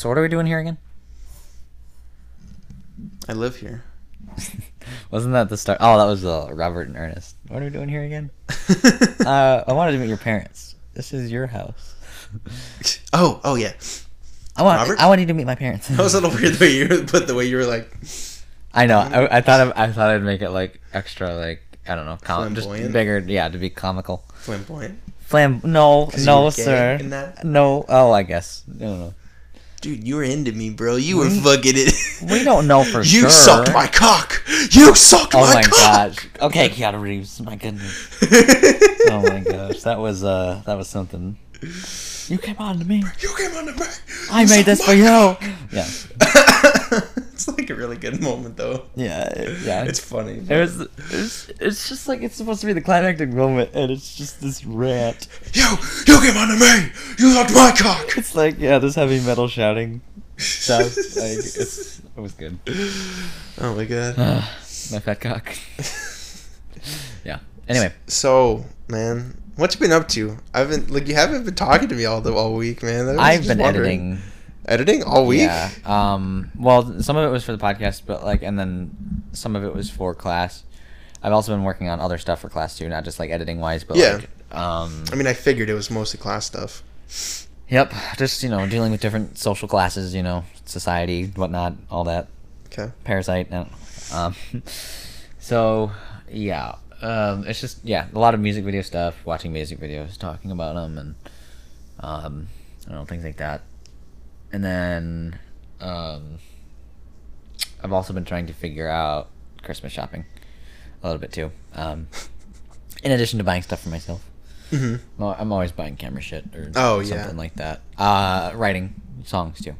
So what are we doing here again? I live here. Wasn't that the start? Oh, that was uh, Robert and Ernest. What are we doing here again? uh, I wanted to meet your parents. This is your house. oh, oh yeah. I want. Robert? I want you to meet my parents. That was a little weird the way you put the way you were like. I know. I, I thought. I, I thought I'd make it like extra, like I don't know, com- just bigger. Yeah, to be comical. Flamboyant. Flam. No, no, sir. No. Oh, I guess. I don't know. Dude, you were into me, bro. You were fucking it. We don't know for you sure. You sucked my cock. You sucked my cock. Oh my, my cock. gosh. Okay, Keanu Reeves. My goodness. Oh my gosh, that was uh, that was something. You came on to me. You came on the back. I made this for you. Yeah. it's like a really good moment, though. Yeah. Yeah. It's funny. It was, it's, it's just like it's supposed to be the climactic moment, and it's just this rant. You, you came on to me. You sucked my cock. It's like yeah, this heavy metal shouting stuff. like it's, it was good. Oh my god. Ah, my fat cock. yeah. Anyway, So, man, what you been up to? I've been like you haven't been talking to me all the all week, man. I've been wondering. editing. Editing all week. Yeah. Um. Well, some of it was for the podcast, but like, and then some of it was for class. I've also been working on other stuff for class too, not just like editing wise, but Yeah. like, um. I mean, I figured it was mostly class stuff. Yep. Just you know, dealing with different social classes, you know, society, whatnot, all that. Okay. Parasite. Um. So yeah. Um. It's just yeah, a lot of music video stuff, watching music videos, talking about them, and um, I don't know things like that. And then um, I've also been trying to figure out Christmas shopping a little bit too. Um, in addition to buying stuff for myself. hmm I'm always buying camera shit or Oh, something yeah. like that. Uh, writing songs too.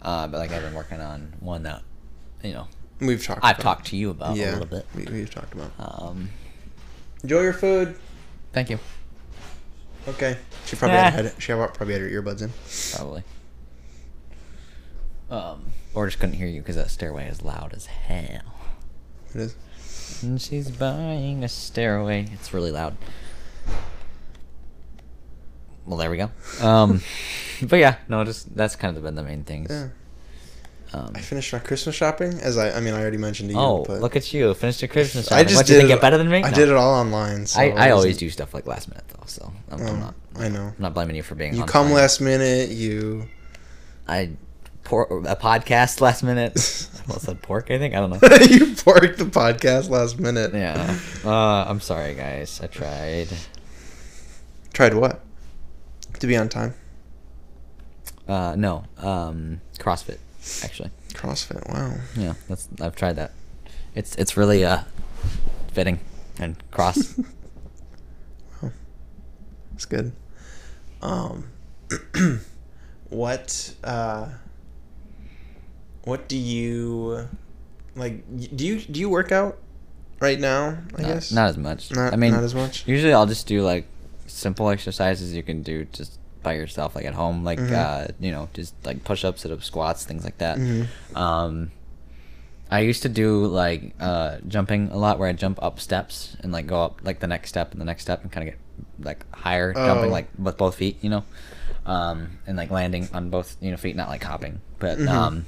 Uh, but like I've been working on one that, you know, We've talked. I've about. talked to you about yeah, a little bit. We, we've talked about. Um, Enjoy your food. thank you. Okay. She probably Ah. had, had she probably had her earbuds in. Probably. Um, or just couldn't hear you because that stairway is loud as hell. It is. And she's buying a stairway. It's really loud. Well, there we go. Um, but yeah, no, just that's kind of been the main things. Yeah. Um, I finished my Christmas shopping, as I I mean I already mentioned to you. oh, but look at you! Finished your Christmas I shopping. just what, did you think it, get better than me? I No. did it all online. So I, I always do stuff like last minute though, so I'm, I'm Oh, not. I know. I'm not blaming you for being. You come time. last minute. You. I pour a podcast last minute. I said pork. I think I don't know. you porked the podcast last minute. Yeah. Uh, I'm sorry, guys. I tried. Tried what? To be on time. Uh, no. Um, CrossFit, actually. CrossFit. Wow. Yeah, that's I've tried that. It's it's really uh fitting and cross. Wow, it's good. Um, what uh, what do you like? Do you do you work out right now? I not, guess not as much. Not- I mean, not as much? Usually, I'll just do like simple exercises you can do just by yourself, like at home, like Mhm. uh, you know, just like push-ups, sit-ups, squats, things like that. Mhm. Um, I used to do like uh, jumping a lot, where I jump up steps and like go up like the next step and the next step and kind of get like higher jumping Oh. like with both feet, you know, um, and like landing on both you know feet, not like hopping, but Mhm. um,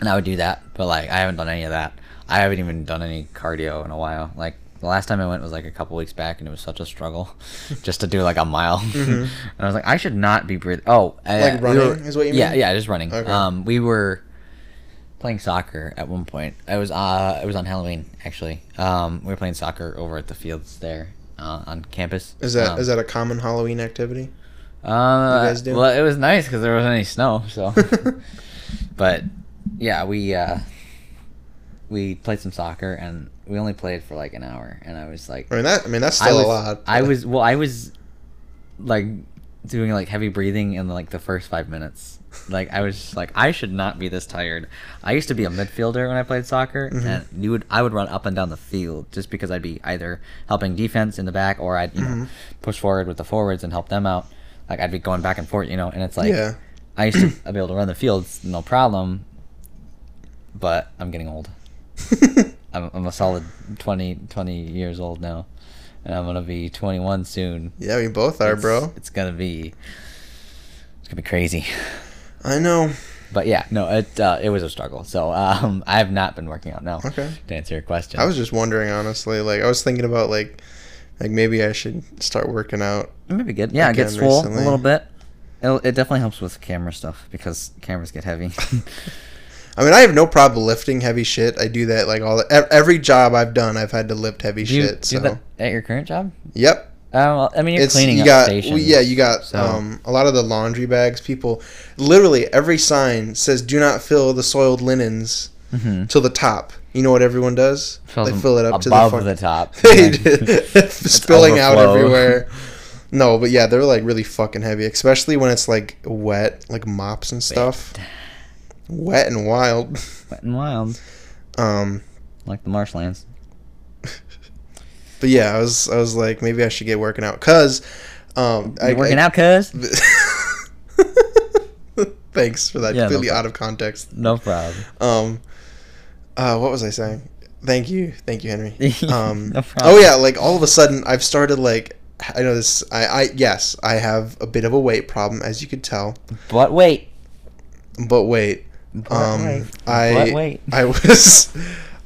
and I would do that, but like I haven't done any of that. I haven't even done any cardio in a while. Like the last time I went was like a couple weeks back, and it was such a struggle just to do like a mile. Mhm. and I was like, I should not be breathing. Oh, uh, Like we running were- is what you Yeah, mean? yeah, yeah, just running. Okay. Um, we were playing soccer at one point. I was uh, it was on Halloween actually. Um, we were playing soccer over at the fields there uh, on campus. Is that is um, that a common Halloween activity? uh, guys do? Well, it was nice because there wasn't any snow. So, but yeah, we uh, we played some soccer and we only played for like an hour. And I was like, I mean that. I mean that's I still was, a lot. I was well, I was like doing like heavy breathing in like the first five minutes. Like I was just like I should not be this tired. I used to be a midfielder when I played soccer, Mhm. and you would I would run up and down the field just because I'd be either helping defense in the back or I'd you know Mhm. push forward with the forwards and help them out. Like I'd be going back and forth, you know, and it's like yeah. I used to be able to run the fields no problem, but I'm getting old. I'm, I'm a solid 20, 20 years old now, and I'm gonna be 21 soon. yeah, we both are, It's- bro. It's gonna be, it's gonna be crazy. I know. But yeah, no, it uh, it was a struggle. So um, I have not been working out. now. Okay. to answer your question. I was just wondering, honestly. Like, I was thinking about like, like maybe I should start working out. maybe good. Yeah, get swole recently. a little bit. It'll, it definitely helps with camera stuff because cameras get heavy. I mean, I have no problem lifting heavy shit. I do that like all the, every job I've done. I've had to lift heavy do you shit. do So, that at your current job? yep. Um, I mean, you're it's cleaning you up got stations. well, yeah you got so- um, a lot of the laundry bags people literally every sign says do not fill the soiled linens Mhm. till the top you know what everyone does Fills they fill it up to the above the top. they spilling out everywhere no but yeah they're like really fucking heavy especially when it's like wet like mops and stuff wet and wild Wet and wild, um like the marshlands. but yeah i was i was like maybe i should get working out because um You working out, cuz? Thanks for that. Yeah, completely problem. out of context. No problem. Um, uh, what was I saying? Thank you, thank you, Henry. Um, No problem. oh yeah, like all of a sudden I've started like I know this. I, I yes, I have a bit of a weight problem, as you could tell. But wait. But wait, But um, wait. I But wait. I was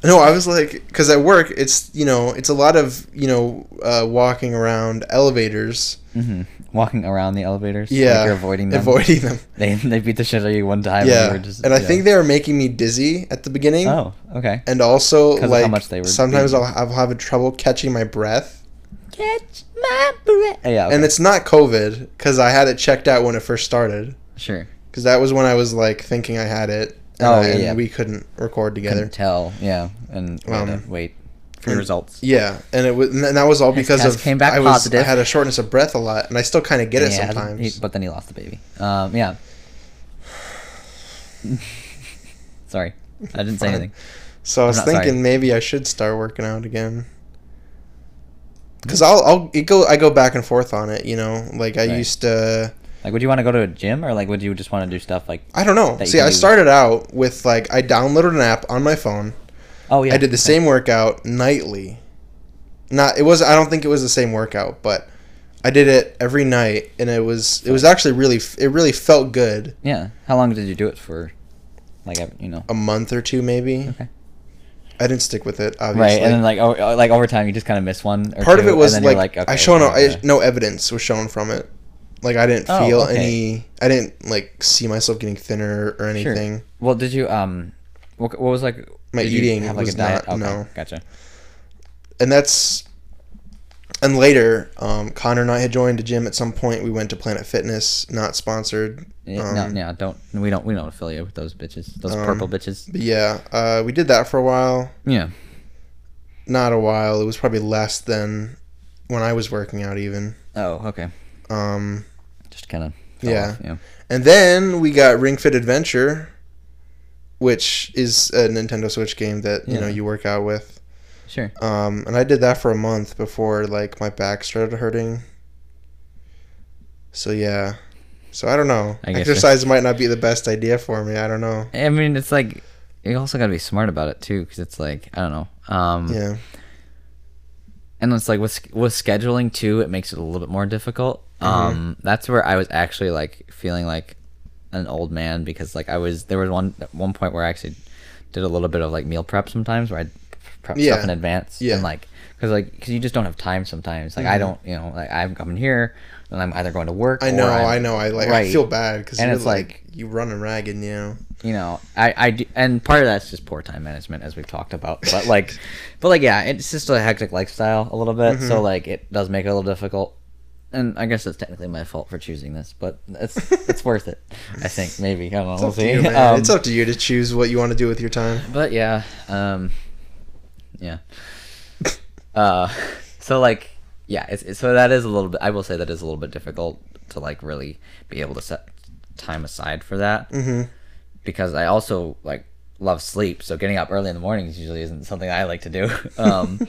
no, I was like because at work it's you know it's a lot of you know uh, walking around elevators. hmm Walking around the elevators. like Yeah, you're avoiding them. avoiding them. They they beat the shit out of you one time. and yeah, you were just, and I yeah. think they were making me dizzy at the beginning. Oh, okay. and also like how much they were sometimes beating. I'll, I'll have trouble catching my breath Catch my breath. Yeah. Okay. and it's not covid because i had it checked out when it first started sure. Because that was when i was like thinking i had it and, Oh, I- and yeah. we couldn't record together Couldn't tell. Yeah, and we had to Um, wait for and- results. yeah and it was and that was all because of came back i was positive. i had a shortness of breath a lot and i still kind of get it Yeah, sometimes he- but then he lost the baby. Um, yeah. Sorry, I didn't say anything. so i was I'm sorry. thinking maybe i should start working out again because I'll, I'll it go I go back and forth on it, you know. Like I Right. used to, Like, would you want to go to a gym, or like, would you just want to do stuff like? I don't know. See, I do. started out with like I downloaded an app on my phone. Oh yeah, I did the okay. same workout nightly. Not it was I don't think it was the same workout, but I did it every night and it was it was actually really it really felt good. Yeah. How long did you do it for? Like, you know. A month or two maybe. Okay. I didn't stick with it Right, obviously. and then like over, like over time, you just kind of miss one. Or Part of it was and then like, you're I okay, show no I, no evidence was shown from it. Like I didn't Oh, feel okay. any I didn't like see myself getting thinner or anything. Sure. Well, did you um, what, what was like? My eating have like was a diet? not- okay, no. Gotcha. and that's and later um, connor and i had joined a gym at some point we went to planet fitness not sponsored Yeah, um, no, yeah, don't we don't we don't affiliate with those bitches, those Um, purple bitches. yeah uh, we did that for a while Yeah. not a while it was probably less than when i was working out even Oh, okay. um, Just kind of. Yeah. Yeah. and then we got ring fit adventure which is a nintendo switch game that you know you work out with Sure. um, and i did that for a month before like my back started hurting so yeah so i don't know I exercise might not be the best idea for me i don't know I mean, it's like you also got to be smart about it too, because it's like I don't know. Um, yeah and it's like with with scheduling too, it makes it a little bit more difficult. Um, that's where I was actually like feeling like an old man because like I was there was one one point where I actually did a little bit of like meal prep sometimes where I prep Yeah. stuff in advance Yeah. and like because like because you just don't have time sometimes. Like I don't you know like I'm coming here and I'm either going to work. i know i know i like i feel bad because And it's like, like- you running ragged you know you know i i do, and part of that's just poor time management as we've talked about but like but like yeah it's just a hectic lifestyle a little bit Mm-hmm. so like it does make it a little difficult and i guess it's technically my fault for choosing this but it's it's worth it i think. Maybe. I don't know it's we'll up to see. you Um, it's up to you to choose what you want to do with your time. But yeah um yeah. Uh so like yeah it's, it's so that is a little bit i will say that is a little bit difficult to like really be able to set time aside for that. Mm-hmm. Because I also like love sleep. So getting up early in the mornings usually isn't something I like to do. Um,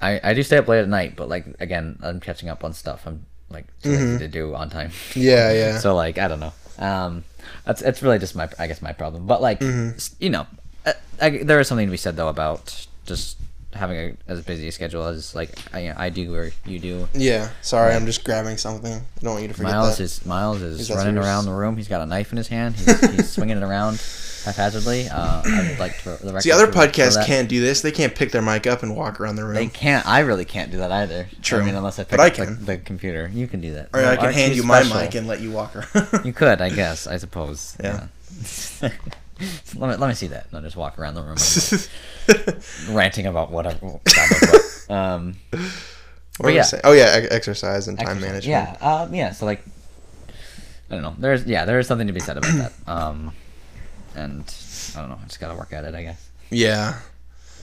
I I do stay up late at night, but like again, I'm catching up on stuff I'm like too lazy to do on time. yeah yeah so like I don't know. Um, that's it's really just my I guess my problem. But like Mm-hmm. you know, I, I, there is something to be said though about just having a, as busy a schedule as like I, I do or you do. Yeah. Sorry, I'm just grabbing something. I don't want you to forget Miles that. is Miles is Is running yours? around the room. He's got a knife in his hand. He's, he's swinging it around haphazardly. Uh, I would like to. The See, other record for- for podcasts can't do this. They can't pick their mic up and walk around the room. They can't. I really can't do that either. True. I mean, unless I pick But I up the- can. The, computer. You can do that. or I can hand you my special? mic and let you walk around. You could, I guess. I suppose. Yeah. Yeah. let me let me see that. I'll just walk around the room ranting about whatever. Um, What yeah. saying? Oh yeah, exercise and time exercise. management. Yeah. Um, yeah. So like, I don't know. There's yeah. There is something to be said about that. Um, and I don't know. I just gotta work at it, I guess. Yeah.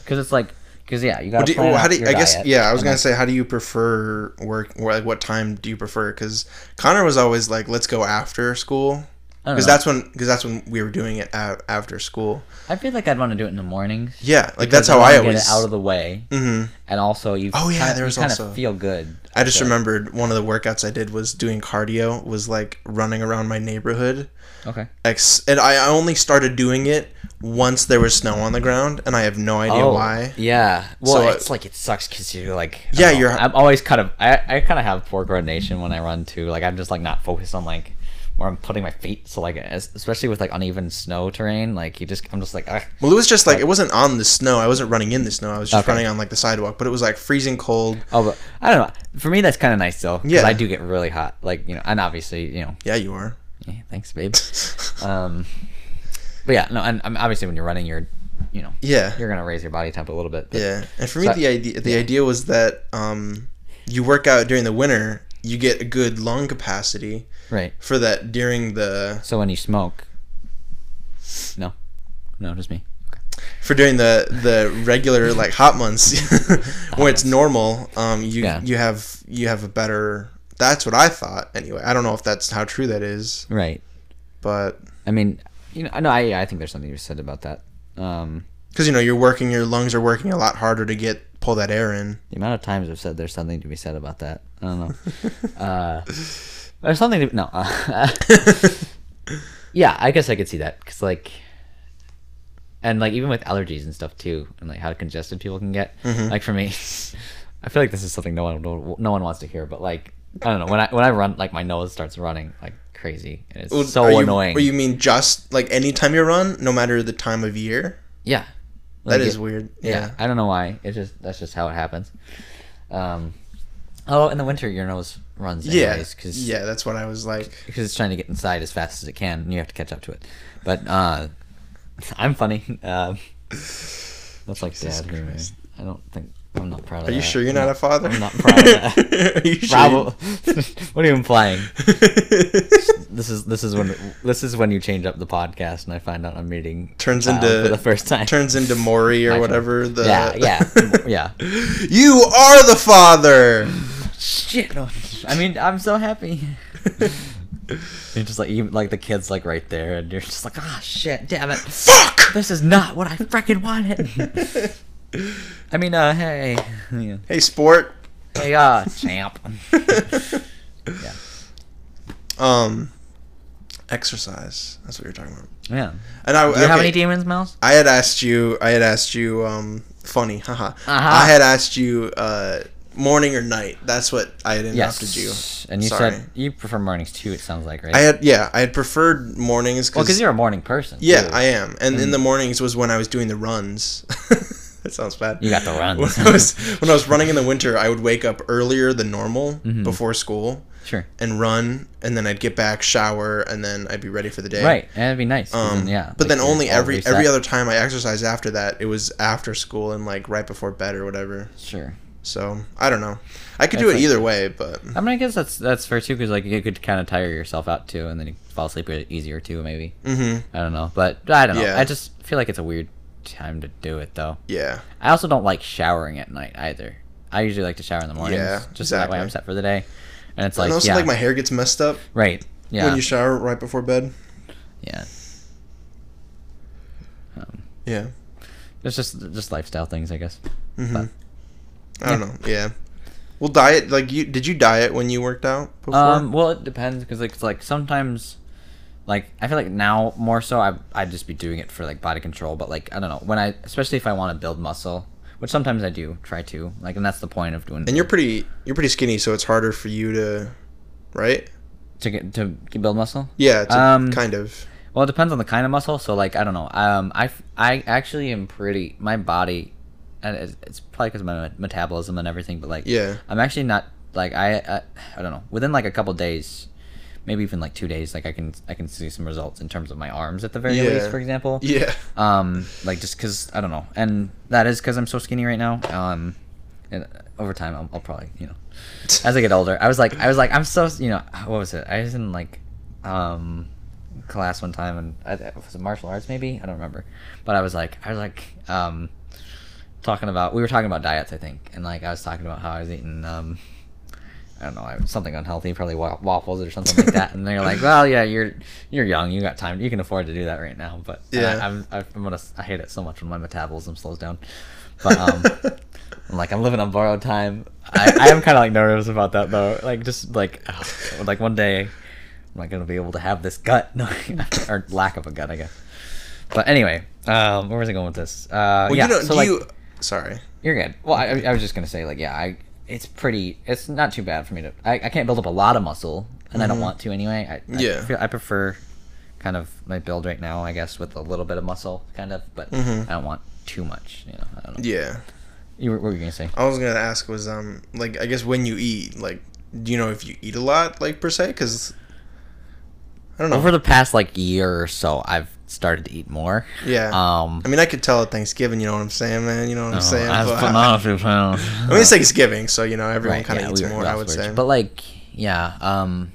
Because it's like, because yeah, you gotta do you- plan how do you, I guess diet, yeah. I was gonna then- say, how do you prefer work? Or like, what time do you prefer? Because Connor was always like, let's go after school. I Because that's when because that's when we were doing it a- after school. I feel like I'd want to do it in the morning. Yeah, like that's how wanna I get it out of the way, hmm and also you. Oh, yeah, kinda, there was kind also- of feel good. I just after. remembered one of the workouts I did was doing cardio. Was like running around my neighborhood. Okay. Ex- and I only started doing it once there was snow on the ground, and I have no idea why. Oh, Yeah. Well, So, it's like it sucks because you're like. Yeah, you're- I'm always kind of. I, I kind of have poor coordination when I run too. Like I'm just like not focused on like where I'm putting my feet. So like, especially with like uneven snow terrain, like you just I'm just like. Ugh. Well, it was just like it wasn't on the snow. I wasn't running in the snow. I was just Okay. running on like the sidewalk, but it was like freezing cold. Oh, but I don't know. For me, that's kind of nice though. Yeah. Yeah. I do get really hot. Like you know, and obviously you know. Yeah, you are. Yeah, thanks, babe. um, but yeah, no, and um, obviously when you're running, you're, you know, Yeah. you're gonna raise your body temp a little bit. but- Yeah, and for me, So- the idea the idea was that um, you work out during the winter, you get a good lung capacity Right. for that during the So when you smoke, no, no, just me. for during the the regular like hot months when it's normal. Um, you Yeah. you have you have a better. That's what I thought anyway. I don't know if that's how true that is, Right. but I mean, you know, no, I, I think there's something you said about that. Um, because you know you're working, your lungs are working a lot harder to get pull that air in. the amount of times I've said there's something to be said about that, I don't know. uh, there's something to no. Uh, yeah, I guess I could see that because like, and like even with allergies and stuff too, and like how congested people can get. Mm-hmm. Like for me, I feel like this is something no one no, one wants to hear, but like I don't know when I when I run like my nose starts running like crazy and it's Well, so you, annoying. Or you mean just like anytime you run, no matter the time of year? yeah, That Like, is it- weird. Yeah. Yeah. I don't know why. It's just that's just how it happens. Um, oh, in the winter your nose runs Yeah. because Yeah, that's what I was like. because it's trying to get inside as fast as it can, and you have to catch up to it. But uh, I'm funny. Um, that's like Jesus dad. Anyway. I don't think I'm not proud of that. Are that. you sure you're I'm not a father? I'm not proud of that. are you sure? Bravo. what are you implying? This is this is when this is when you change up the podcast, and I find out I'm meeting turns into for the first time. Turns into Maury or My whatever. The yeah, yeah, yeah. you are the father. Shit. I mean, I'm so happy. You're just like you, like the kids like right there, and you're just like, ah, shit, damn it, Fuck. this is not what I freaking wanted. I mean, uh, hey, yeah. Hey, sport. hey, uh, champ. yeah, Um, exercise. That's what you're talking about. yeah. And I, Do you have okay, any demons, Mouse? I had asked you. I had asked you. Um, funny, haha. Uh-huh. I had asked you. Uh, morning or night. That's what I had interrupted you. And you Sorry. said you prefer mornings too. It sounds like, right? I had yeah. I had preferred mornings well, because you're a morning person. yeah, too. I am. And in the mornings was when I was doing the runs. that sounds bad. You got the runs. When I was when I was running in the winter, I would wake up earlier than normal Mm-hmm. before school Sure. and run, and then I'd get back, shower, and then I'd be ready for the day. Right, and it'd be nice. Um, then, yeah. But like, then only every reset. every other time I exercised after that, it was after school and like right before bed or whatever. Sure. So I don't know. I could do it like- either way, but I mean, I guess that's that's fair too, because like you could kind of tire yourself out too, and then you fall asleep easier too, maybe. hmm I don't know, but I don't know. Yeah. I just feel like it's a weird time to do it, though. yeah. I also don't like showering at night either. I usually like to shower in the morning. Yeah, just so that way. I'm set for the day. And it's and like, also yeah, like my hair gets messed up right, yeah, when you shower right before bed. yeah. Um, Yeah. it's just just lifestyle things, I guess. Mm-hmm. But- I don't know. Yeah. Well, diet like you did you diet when you worked out before? Um, well, it depends because like, it's like sometimes, like I feel like now more so I I'd just be doing it for like body control, but like I don't know when I especially if I want to build muscle which sometimes I do try to like, and that's the point of doing. And you're pretty you're pretty skinny, so it's harder for you to, right? to get to build muscle. Yeah, to Um, kind of. Well, it depends on the kind of muscle. So, like, I don't know. Um, I, I actually am pretty. My body, and it's, it's probably because of my metabolism and everything. But like, Yeah. I'm actually not like I, I. I don't know. Within like a couple days, maybe even like two days, like I can I can see some results in terms of my arms at the very Yeah. least, for example. Yeah. Um, like just because I don't know, and that is because I'm so skinny right now. Um, and over time, I'll, I'll probably you know, as I get older, I was like, I was like, I'm so you know, what was it? I was in like, um, class one time, and I, was it martial arts maybe? I don't remember, but I was like, I was like, um, talking about we were talking about diets, I think, and like I was talking about how I was eating um. I don't know, I- something unhealthy, probably waffles or something like that. And they're like, "Well, yeah, you're you're young, you got time, you can afford to do that right now." But Yeah. I, I'm I'm gonna I hate it so much when my metabolism slows down. But um, I'm like I'm living on borrowed time. I, I am kind of like nervous about that though. Like just like like one day, I'm not gonna be able to have this gut, or lack of a gut, I guess. But anyway, um, where was I going with this? Uh, Well, yeah, you know, so like you? Sorry. you're good. Well, I, I was just gonna say like yeah, I it's pretty. It's not too bad for me to. I, I can't build up a lot of muscle, and I don't want to anyway. I, I Yeah. feel, I prefer kind of my build right now, I guess, with a little bit of muscle, kind of, but I don't want too much. You know, I don't know. Yeah. You were, what were you gonna say? I was gonna ask was um like I guess when you eat like do you know if you eat a lot like per se because I don't know Over the past like year or so, I've started to eat more. yeah Um, I mean I could tell at Thanksgiving you know what I'm saying man you know what I'm saying I've but- put on a few pounds. I mean it's Thanksgiving so you know everyone Right, kind of yeah, eats we were- more I would say But like, yeah. Um,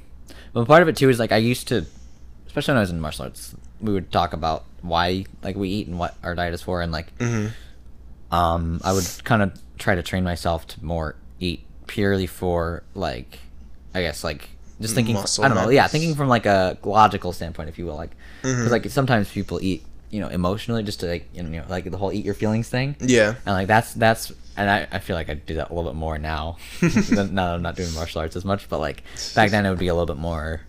but part of it too is like I used to, especially when I was in martial arts, we would talk about why like we eat and what our diet is for, and like, hmm um, I would kind of try to train myself to more eat purely for like, I guess like just thinking. Muscle I don't know. Yeah, thinking from like a logical standpoint, if you will, like, because Mhm. like sometimes people eat, you know, emotionally just to like you know like the whole eat your feelings thing. yeah And like that's that's and I, I feel like I do that a little bit more now. now that I'm not doing martial arts as much, but like back then it would be a little bit more.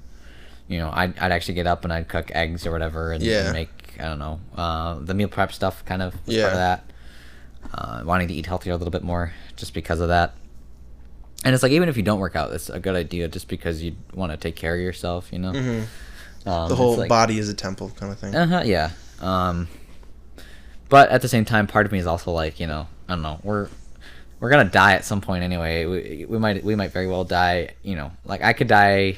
You know, I'd, I'd actually get up and I'd cook eggs or whatever and, Yeah. and make I don't know uh, the meal prep stuff kind of Yeah. part of that. Uh, wanting to eat healthier a little bit more just because of that. And it's like even if you don't work out, it's a good idea just because you want to take care of yourself. You know, hmm um, the whole like- body is a temple kind of thing uh huh. Yeah. Um, but at the same time, part of me is also like, you know, I don't know. We're we're gonna die at some point anyway. We, we might we might very well die. You know, like I could die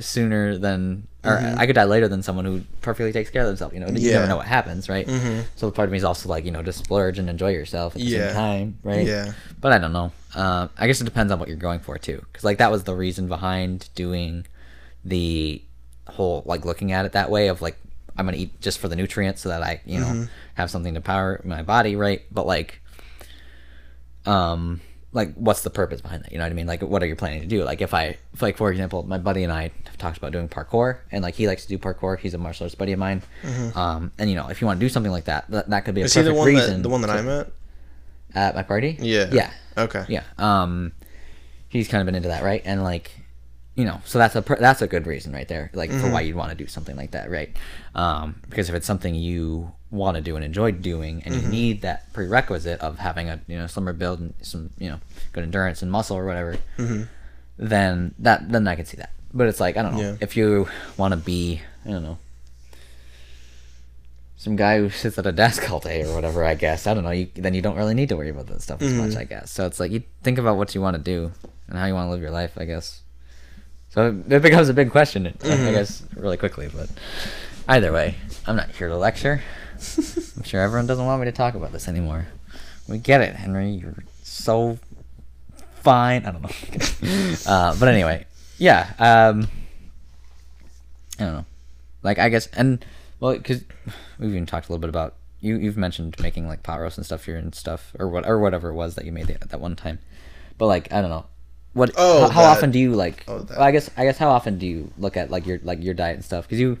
sooner than, or I could die later than someone who perfectly takes care of themselves. You know, you Yeah. never know what happens, right? Mhm. So part of me is also like, you know, just splurge and enjoy yourself at the Yeah. same time, right? Yeah. But I don't know. Uh, I guess it depends on what you're going for too, because like that was the reason behind doing the whole like looking at it that way of like I'm gonna eat just for the nutrients so that I you know Mm-hmm. have something to power my body, right? But like, um, like what's the purpose behind that? You know what I mean? Like, what are you planning to do? Like, if I, if like for example, my buddy and I have talked about doing parkour, and like he likes to do parkour. He's a martial arts buddy of mine. Um, and you know, if you want to do something like that, that, that could be a Mm-hmm. is he the one reason. that the one that to- I'm at at my party. Yeah. Yeah. okay Yeah. Um, he's kind of been into that, right? And like, you know, so that's a that's a good reason right there, like for why you'd want to do something like that, right? Um, because if it's something you want to do and enjoy doing, and you need that prerequisite of having a you know slimmer build and some you know good endurance and muscle or whatever, then that then I can see that. But it's like I don't know Yeah. if you want to be I don't know some guy who sits at a desk all day or whatever. I guess I don't know. You, then you don't really need to worry about that stuff as much. I guess. So it's like you think about what you want to do and how you want to live your life. I guess. So it becomes a big question, I- I guess, really quickly. But either way, I'm not here to lecture. I'm sure everyone doesn't want me to talk about this anymore. We get it, Henry. You're so fine. I don't know. uh, but anyway, yeah. Um, I don't know. Like I guess, and well, because we've even talked a little bit about you. You've mentioned making like pot roast and stuff here and stuff, or what, or whatever it was that you made at that one time. But like, I don't know. What? Oh, how, how often do you like? oh, that. well, I guess. I guess how often do you look at like your like your diet and stuff? Because you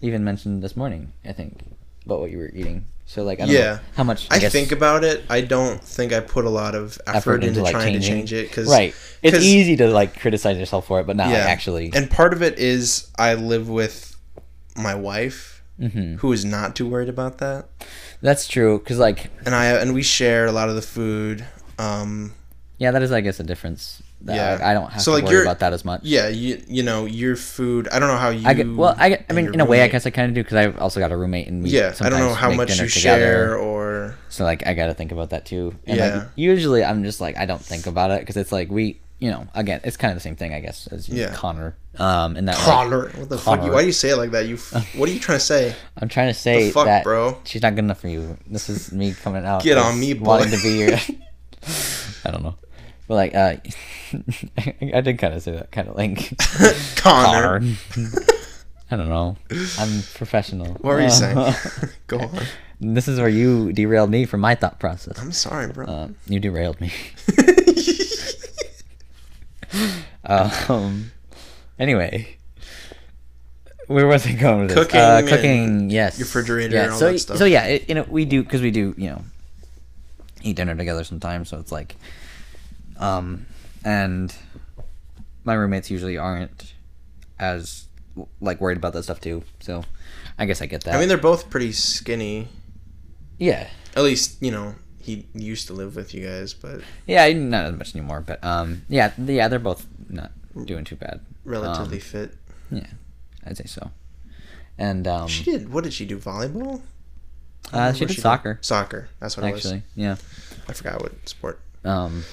even mentioned this morning, I think, about what you were eating. So like, I don't Yeah. know how much. I, guess, think about it. I don't think I put a lot of effort, into, like, trying changing. to change it because right. It's 'cause- easy to like criticize yourself for it, but not like, actually. And part of it is I live with my wife, hmm who is not too worried about that. That's true. Cause like, And I and we share a lot of the food. Um, yeah, that is I guess a difference. That Yeah. I, I don't have So, to like, worry about that as much. yeah, you you know your food. I don't know how you. I get, well, I, get- I mean, in a way, I guess I kind of do because I've also got a roommate and we Yeah, I don't know how much you together. share or So like, I got to think about that too. And Yeah. like, usually I'm just like, I don't think about it because it's like we, you know, again, it's kind of the same thing, I guess, as you, Yeah. Connor. Um, and that like, Connor. What the fuck? Connor. Why do you say it like that? You. f- What are you trying to say? I'm trying to say fuck, that bro? she's not good enough for you. This is me coming out. Get on me, boy. Wanting to be your. I don't know, but like, uh, I did kind of say that, kind of like Connor. Connor. I don't know. I'm professional. What were you saying? Go on. This is where you derailed me from my thought process. I'm sorry, bro. Uh, you derailed me. um. Anyway, where was I going with this? Cooking uh, cooking. Yes. refrigerator Yeah. and all so that stuff. so yeah, it, you know we do because we do you know eat dinner together sometimes. So it's like, um, and my roommates usually aren't as like worried about that stuff too. So I guess I get that. I mean, they're both pretty skinny. yeah. At least you know he used to live with you guys, but Yeah, not as much anymore, but um, yeah, yeah, they're both not doing too bad. relatively Um, fit. yeah, I'd say so. And um, She did. What did she do? Volleyball? I don't uh, she what did soccer Soccer. That's what actually. Yeah. I forgot what sport. Um,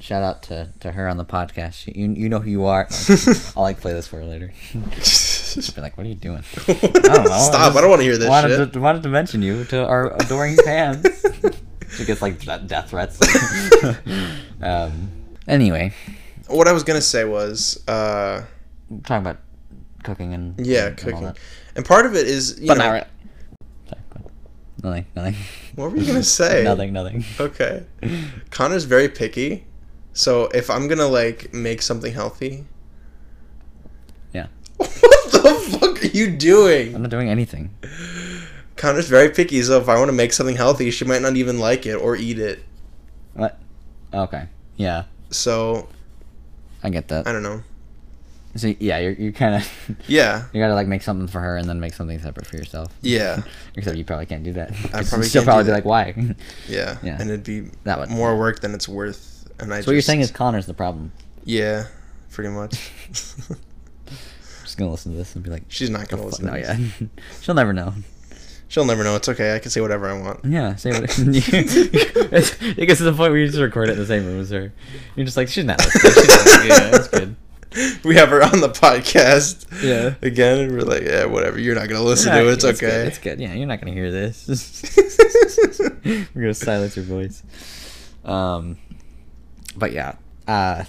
shout out to, to her on the podcast. She, you you know who you are. I'll like play this for her later. She'll be like, "What are you doing?" I don't know. Stop! I don't want to hear this wanted shit. To, wanted to mention you to our adoring fans. she gets like de- death threats. um. Anyway, What I was gonna say was, uh, talking about cooking and yeah, and cooking, that. and part of it is, you But know, not really. Sorry, go on. Nothing. Nothing. what were you gonna say? nothing. Nothing. Okay. Connor's very picky, so if I'm gonna like make something healthy, Yeah. what the fuck are you doing? I'm not doing anything. Connor's very picky, so if I want to make something healthy, she might not even like it or eat it. What? Okay. Yeah, So I get that. I don't know. So yeah, you're you're kind of Yeah, you gotta like make something for her and then make something separate for yourself. yeah, Except you probably can't do that. I probably she'll probably be that. like, "Why?" yeah, Yeah. and it'd be That would- more work than it's worth. And I so what you're saying is Connor's the problem. yeah, pretty much. Just gonna listen to this and be like, She's not gonna "The listen. No, yeah, she'll never know. She'll never know. It's okay. I can say whatever I want. Yeah, say what. it's, it gets to the point where you just record it in the same room as her. You're just like, she's not listening. She's not, yeah, that's good. We have her on the podcast. Yeah. Again, and we're like, yeah, whatever. You're not gonna listen Yeah, to it. It's good, okay. It's good. Yeah, you're not gonna hear this. We're gonna silence your voice. Um, but yeah. Uh,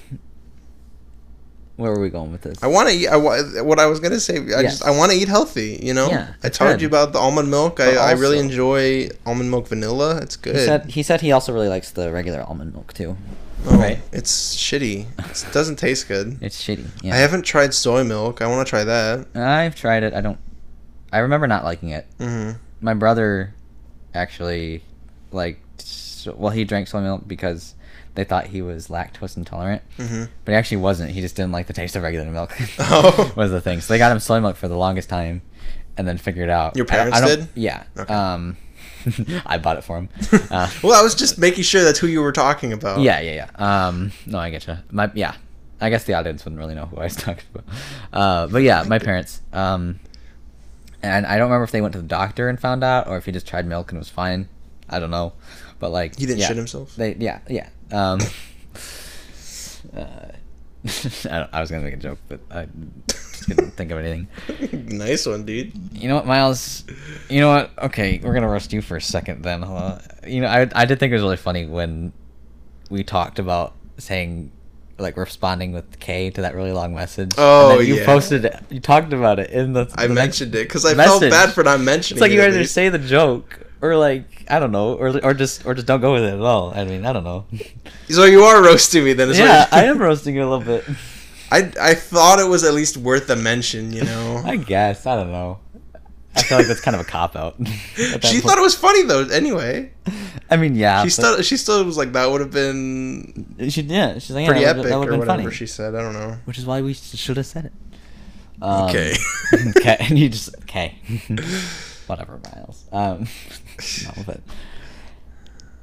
where are we going with this? I want to eat. I, what I was gonna say. I Yes. just I want to eat healthy. You know. Yeah, I it's told good. you about the almond milk. But I, I really enjoy almond milk vanilla. It's good. He said he said he also really likes the regular almond milk too. Oh, right. It's shitty. It doesn't taste good. It's shitty. Yeah. I haven't tried soy milk. I want to try that. I've tried it. I don't. I remember not liking it. hmm My brother, actually, like, well, he drank soy milk because they thought he was lactose intolerant, hmm but he actually wasn't. He just didn't like the taste of regular milk. Oh. was the thing. So they got him soy milk for the longest time, and then figured out. Your parents I don't- did? Yeah. Okay. Um, I bought it for him. Uh, well, I was just making sure that's who you were talking about. Yeah, yeah, yeah. Um, no, I get you. My yeah, I guess the audience wouldn't really know who I was talking about. Uh, but yeah, my parents. Um, and I don't remember if they went to the doctor and found out, or if he just tried milk and it was fine. I don't know, but like He didn't yeah, shit himself. They yeah yeah. Um, uh, I, I was gonna make a joke, but I just couldn't think of anything. nice one, dude. You know what, Miles? You know what? Okay, we're gonna roast you for a second then. On. You know, I I did think it was really funny when we talked about saying like responding with K to that really long message. Oh, and you yeah. posted it. You talked about it in the. I the next mentioned it because I felt bad for not mentioning it. It's like it. you at either say the joke or like I don't know, or or just or just don't go with it at all. I mean, I don't know. So you are roasting me then. is yeah, I am roasting you a little bit. I I thought it was at least worth a mention. You know. I guess I don't know. I feel like that's kind of a cop out. she thought it was funny though. Anyway, I mean, yeah. she still she still was like that would have been She yeah, she's like yeah, pretty would've- epic that or been whatever funny. she said. I don't know. which is why we should have said it. Um, Okay. okay. And you just okay. Whatever, Miles. Um, no, but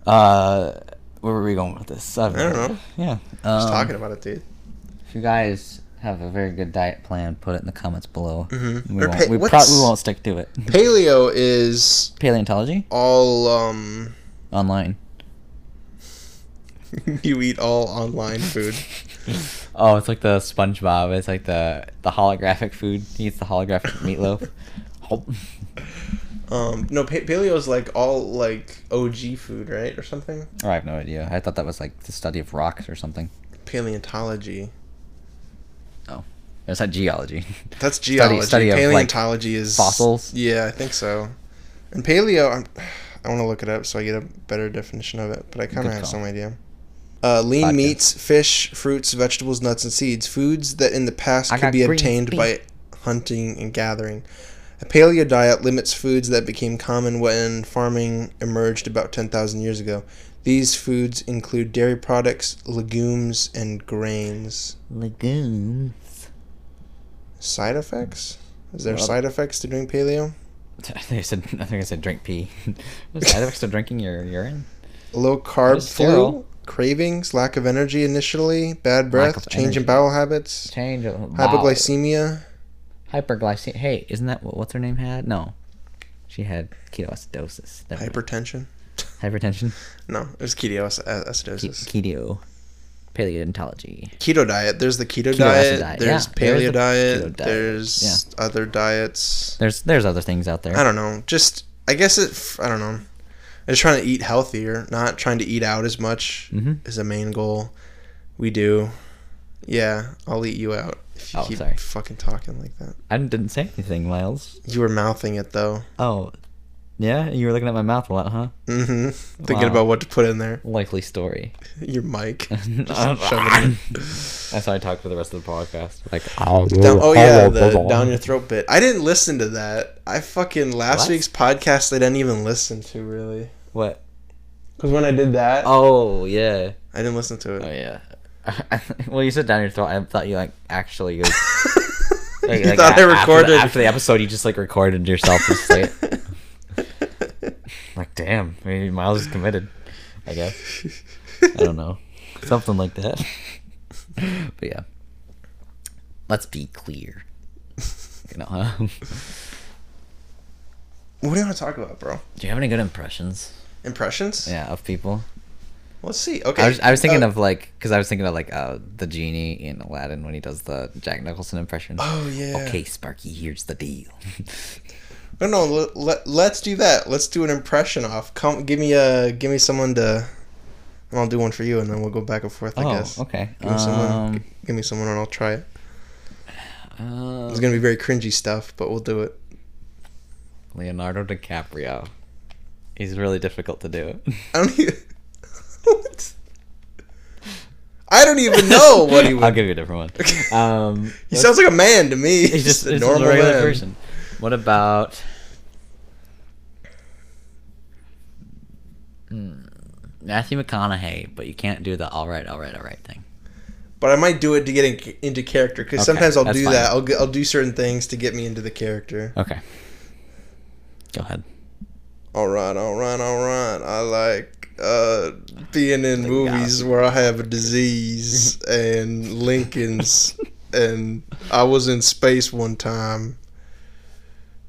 uh, where were we going with this? I don't know. Yeah. Just um, talking about it, dude. If you guys have a very good diet plan, put it in the comments below. Mhm. We, won't, pa- we what's- probably won't stick to it. Paleo is Paleontology all um. online. you eat all online food. Oh, it's like the SpongeBob. It's like the the holographic food. He eats the holographic meatloaf. Oh. Um, no, pa- paleo is like all like OG food, right, or something. I have no idea. I thought that was like the study of rocks or something. Paleontology. Oh. It's not geology. That's Study- geology. study of, like, Paleontology is fossils? Yeah, I think so. And paleo, I'm, I want to look it up so I get a better definition of it, but I kind of have call. some idea. Uh, lean Vodka. meats, fish, fruits, vegetables, nuts, and seeds. Foods that in the past I could be obtained by hunting and gathering. A paleo diet limits foods that became common when farming emerged about 10,000 years ago. These foods include dairy products, legumes, and grains. Legumes. Side effects? Is there Well- side effects to doing paleo? I think I said. I think I said drink pee. Side effects to drinking your urine? Low carb flu, cravings, lack of energy initially, bad breath, change in bowel habits, Change. of- wow. Hyperglycemia. Hey, isn't that what, what's her name had? No, she had ketoacidosis. Never. Hypertension? Hypertension. No, it was ketoacidosis. Ke- keto. Paleontology. keto diet. There's the keto, Keto diet. diet, There's yeah, there's paleo the diet. diet, There's other diets. There's there's other things out there. I don't know. Just I guess it. I don't know. I'm just trying to eat healthier, not trying to eat out as much Mm-hmm. is a main goal. We do. Yeah, I'll eat you out if you Oh, keep sorry. fucking talking like that. I didn't say anything, Miles. You were mouthing it though. Oh, yeah. You were looking at my mouth a lot, huh? Mm-hmm. Thinking Wow. about what to put in there. Likely story. Your mic. Just That's shove it in. how I talk for the rest of the podcast. Like, Down, oh yeah, the down your throat bit. I didn't listen to that. I fucking last What? week's podcast I didn't even listen to really. what? Because when I did that, Oh yeah. I didn't listen to it. Oh yeah. well, you said down your throat. I thought you like actually. Like, like, you like, thought a- I after the- recorded. after the, episode. You just like recorded yourself just say it. Like, damn, maybe Miles is committed. I guess. I don't know, something like that. but yeah, let's be clear. You know, what do you want to talk about, bro? do you have any good impressions? Impressions? Yeah, of people. Let's see. Okay. I was, I was thinking Uh, of like, because I was thinking of like uh, the genie in Aladdin when he does the Jack Nicholson impression. Oh yeah. Okay, Sparky, here's the deal. No, no. Let, let, let's do that. Let's do an impression off. Come, give me a, give me someone to. And I'll do one for you, and then we'll go back and forth. I oh, guess. okay. Give me someone. Um, Give me someone, and I'll try it. uh, It's gonna be very cringy stuff, but we'll do it. Leonardo DiCaprio. He's really difficult to do. I don't even. What? I don't even know what he would. I'll give you a different one. Um, he sounds like a man to me. he's just, a just normal a regular man. person. What about Hmm, Matthew McConaughey? But you can't do the all right, all right, all right thing. But I might do it to get in, into character because Okay, sometimes I'll do fine. that. I'll I'll do certain things to get me into the character. Okay. Go ahead. All right, all right, all right. I like uh, being in movies where I have a disease and Lincoln's, and I was in space one time,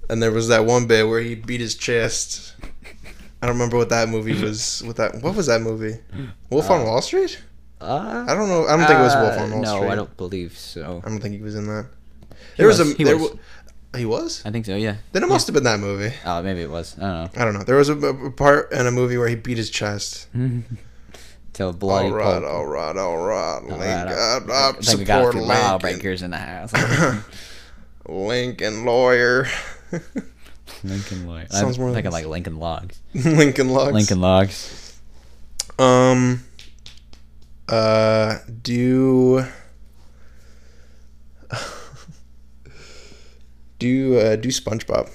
and there was that one bit where he beat his chest. I don't remember what that movie was. What that? What was that movie? Wolf on Uh, Wall Street? Uh, I don't know. I don't think it was Wolf uh, on Wall no, Street. No, I don't believe so. I don't think he was in that. He There was, was, a he there was. wa- he was. I think so. Yeah. Then it must have been that movie. Oh, maybe it was. I don't know. I don't know. There was a, a part in a movie where he beat his chest. know. Till bloody all right, pulp. all right, all right. All Link, right, I, I I think we got a few Lincoln. lawbreakers in the house. Lincoln lawyer. Lincoln Lawyer. Sounds I'm more thinking like- like Lincoln Logs. Lincoln logs. Lincoln Logs. Um. Uh. Do. do uh, do SpongeBob.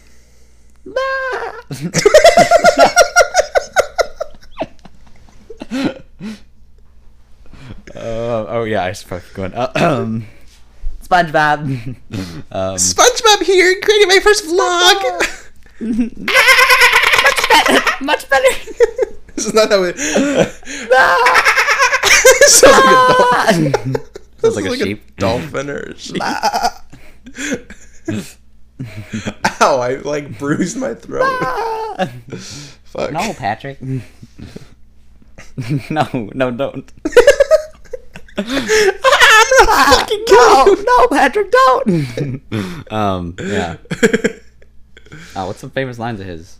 Uh, oh yeah, I just fucking going. Uh, um, SpongeBob. um, SpongeBob here, creating my first vlog. much better. Much better. this is not how it. Sounds like a dolphin. Sounds like a sheep. dolphin or sheep. Ow! I like bruised my throat. Fuck. no, Patrick. no, no, don't. I'm gonna fucking No, no, Patrick, don't. um, yeah. Oh, what's some famous lines of his?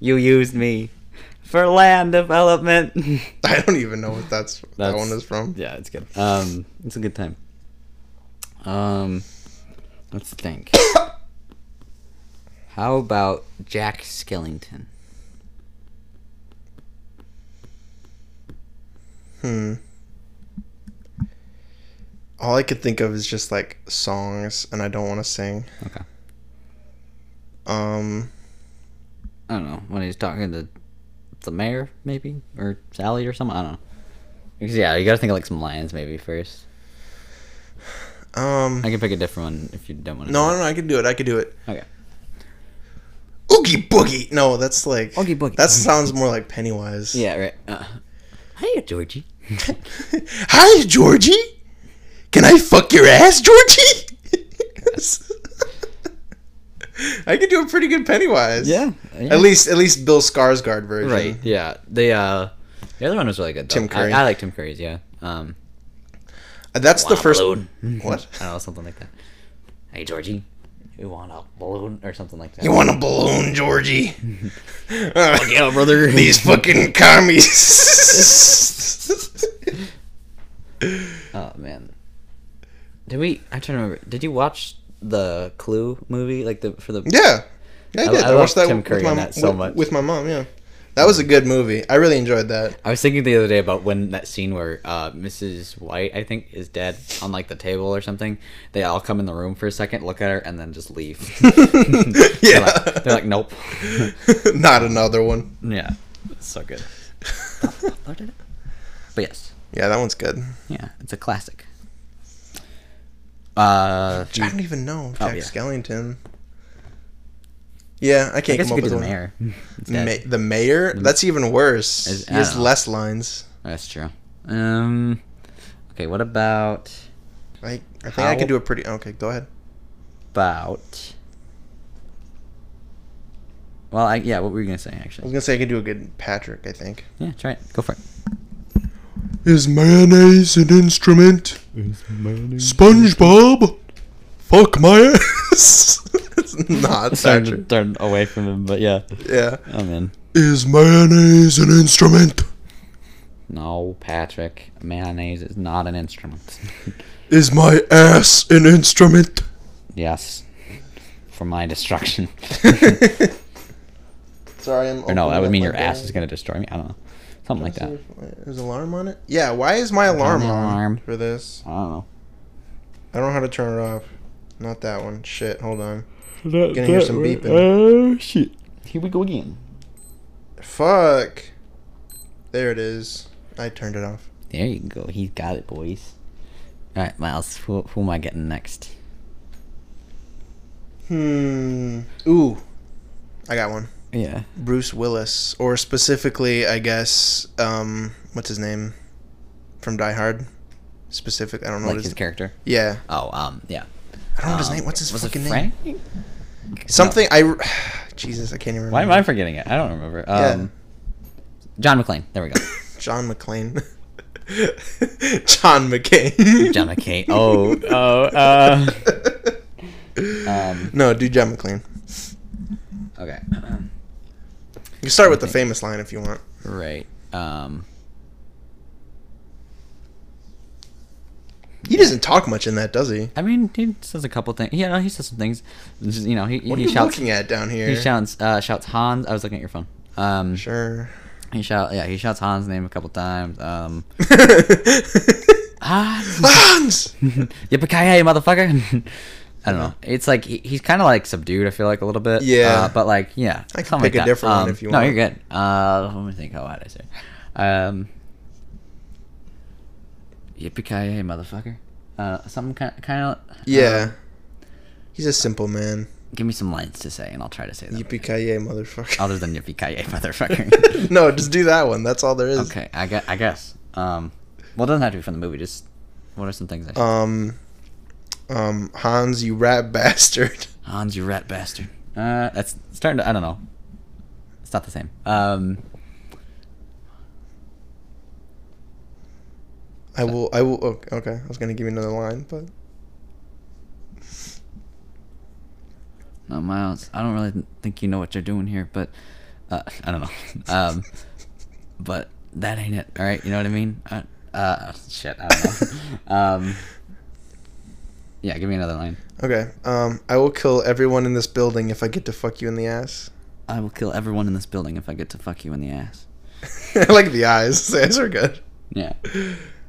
You used me for land development. I don't even know what that's, that one is from. yeah, it's good. Um, it's a good time. Um, let's think. How about Jack Skellington? Hmm. All I could think of is just like songs, and I don't want to sing. Okay. Um, I don't know when he's talking to the mayor, maybe or Sally or something. I don't know. Because, yeah, you gotta think of like some lines maybe first. um. I can pick a different one if you don't want to. No, no, no, I can do it. I can do it. Okay. Oogie boogie. No, that's like. Oogie boogie. That sounds more like Pennywise. Yeah, right. Uh, hiya, Georgie. Hi, Georgie. Can I fuck your ass, Georgie? I could do a pretty good Pennywise. yeah. At least, at least Bill Skarsgård version. Right. Yeah. The uh, the other one was really good. Though. Tim Curry. I, I like Tim Curry's. Yeah. Um. Uh, That's the first. balloon? What? I don't know, something like that. Hey, Georgie, you want a balloon or something like that? You want a balloon, Georgie? Uh, Yeah, brother. These fucking commies. Oh man. Did we? I'm trying to remember. Did you watch the Clue movie? Like the for the yeah, yeah, I I- did. I I, watched that Tim with Curry my, that so with, much. with my mom. Yeah, that was a good movie. I really enjoyed that. I was thinking the other day about when that scene where uh, Mrs. White, I think, is dead on like the table or something. They all come in the room for a second, look at her, and then just leave. they're, yeah, like, they're like, nope. not another one. yeah, it's so good. But yes, Yeah, that one's good. yeah, it's a classic. Uh, I don't even know Oh, Jack yeah. Skellington. Yeah, I I can't guess come up with the one. mayor. Ma- the mayor? That's even worse. Is- he has know. less lines. That's true. Um, okay, what about I, I think I could do a pretty. Okay, go ahead. about? Well, I yeah. What were you gonna say Actually, I was gonna say I could do a good Patrick. I think. Yeah, try it. Go for it. Is mayonnaise an instrument? SpongeBob, fuck my ass. it's not Starting Patrick. to turn away from him, but yeah. Yeah. Oh man. Is mayonnaise an instrument? No, Patrick. Mayonnaise is not an instrument. Is my ass an instrument? yes. For my destruction. Sorry, I'm. or no, that would mean my your ass is gonna destroy me. I don't know. Something like that. There's alarm on it. Yeah. Why is my alarm the on alarm. for this? I don't know. I don't know how to turn it off. Not that one. Shit. Hold on. Gonna hear some beeping. Oh shit. Here we go again. Fuck. There it is. I turned it off. There you go. He's got it, boys. All right, Miles. Who, who am I getting next? Hmm. Ooh. I got one. Yeah. Bruce Willis, or specifically, I guess, um, what's his name from Die Hard? Specific, I don't know Like what his his. character. Yeah, Oh, um, yeah. I don't know what his Um, name. What's his was fucking it name? Frank? Something I. Jesus, I can't even remember. Why am I forgetting it? I don't remember. Um, John McClane. There we go. John McClane. John McCain. John McCain. Oh, oh, uh. Um, no, do John McClane. okay. You can start with the famous line if you want. Right. Um, He doesn't talk much in that, does he? I mean, he says a couple things. Yeah, no, he says some things. You know, he, What he are you shouts. looking at down here? He shouts. Uh, shouts Hans. I was looking at your phone. Um, Sure. he shout. Yeah, he shouts Hans' name a couple times. Um, Hans. Hans! Yippee motherfucker. I don't know. It's like he, he's kind of like subdued. I feel like a little bit. Yeah. Uh, but like, yeah. I can pick a like that. different one Um, if you no, want. No, you're good. Uh, let me think. How would I say? Um, yippee motherfucker. Uh, some kind kind of. Yeah. He's a simple man. give me some lines to say, and I'll try to say them. Yippee ki motherfucker. Other than yippee ki motherfucker. no, just do that one. That's all there is. okay, I guess. I guess. Um, well, it doesn't have to be from the movie. Just what are some things? I should Um, um, Hans, you rat bastard. Hans, you rat bastard. Uh, that's starting to. I don't know. It's not the same. Um, I will. I will. Okay, I was gonna give you another line, but no, Miles. I don't really think you know what you're doing here, but uh, I don't know. Um, but that ain't it. All right, you know what I mean? Uh, uh shit. I don't know. um, yeah, give me another line. okay. Um, I will kill everyone in this building if I get to fuck you in the ass. I will kill everyone in this building if I get to fuck you in the ass. I like the eyes. The eyes are good. Yeah.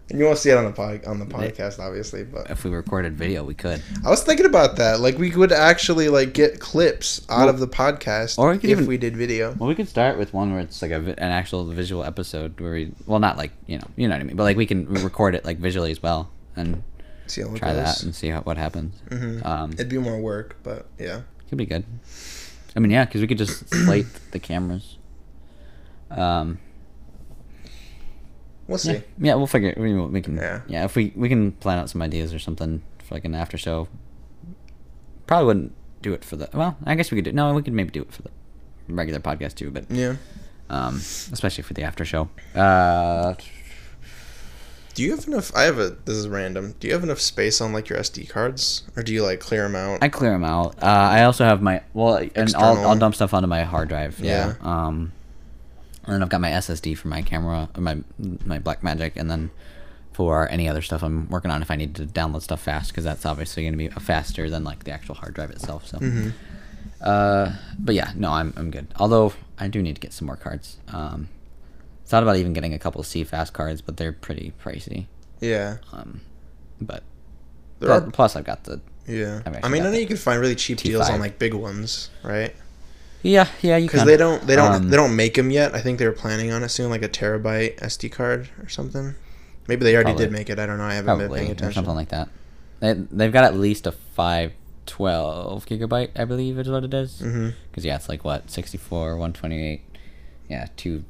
And you won't see it on the pod, on the podcast, obviously, but If we recorded video, we could. I was thinking about that. Like, we could actually like get clips out Well, of the podcast, or we if even- we did video. Well, we could start with one where it's like a, an actual visual episode where we, well, not like you know, you know what I mean, but like we can record it like visually as well and See how it try that and see how, what happens. Mhm. Um, It'd be more work, but yeah. could be good. I mean, yeah, because we could just slate the cameras. Um, We'll see. yeah, yeah, we'll figure. We, we can. Yeah. Yeah. if we we can plan out some ideas or something for like an after show. Probably wouldn't do it for the. Well, I guess we could do. No, we could maybe do it for the regular podcast too, but Yeah. um, especially for the after show. Uh, Do you have enough? I have a. This is random. Do you have enough space on like your SD cards, or do you like clear them out? I clear them out. Uh, I also have my well, and I'll, I'll dump stuff onto my hard drive. Yeah. Yeah. Um, and then I've got my SSD for my camera, my my Black Magic, and then for any other stuff I'm working on, if I need to download stuff fast, because that's obviously going to be faster than like the actual hard drive itself. So. hmm Uh, but yeah, no, I'm I'm good. Although I do need to get some more cards. Um, thought about even getting a couple of CFast cards, but they're pretty pricey. Yeah. Um, but There but are. plus I've got the Yeah. I mean, I know you can find really cheap deals on like big ones, right? yeah yeah you Because they don't they don't Um, they don't make them yet. I think they were planning on it soon, like a terabyte SD card or something. Maybe they already Probably. did make it. I don't know. I haven't been paying attention. something like that. They they've got at least a five twelve gigabyte, I believe is what it is. hmm Because yeah, it's like what sixty four, one twenty eight, yeah, two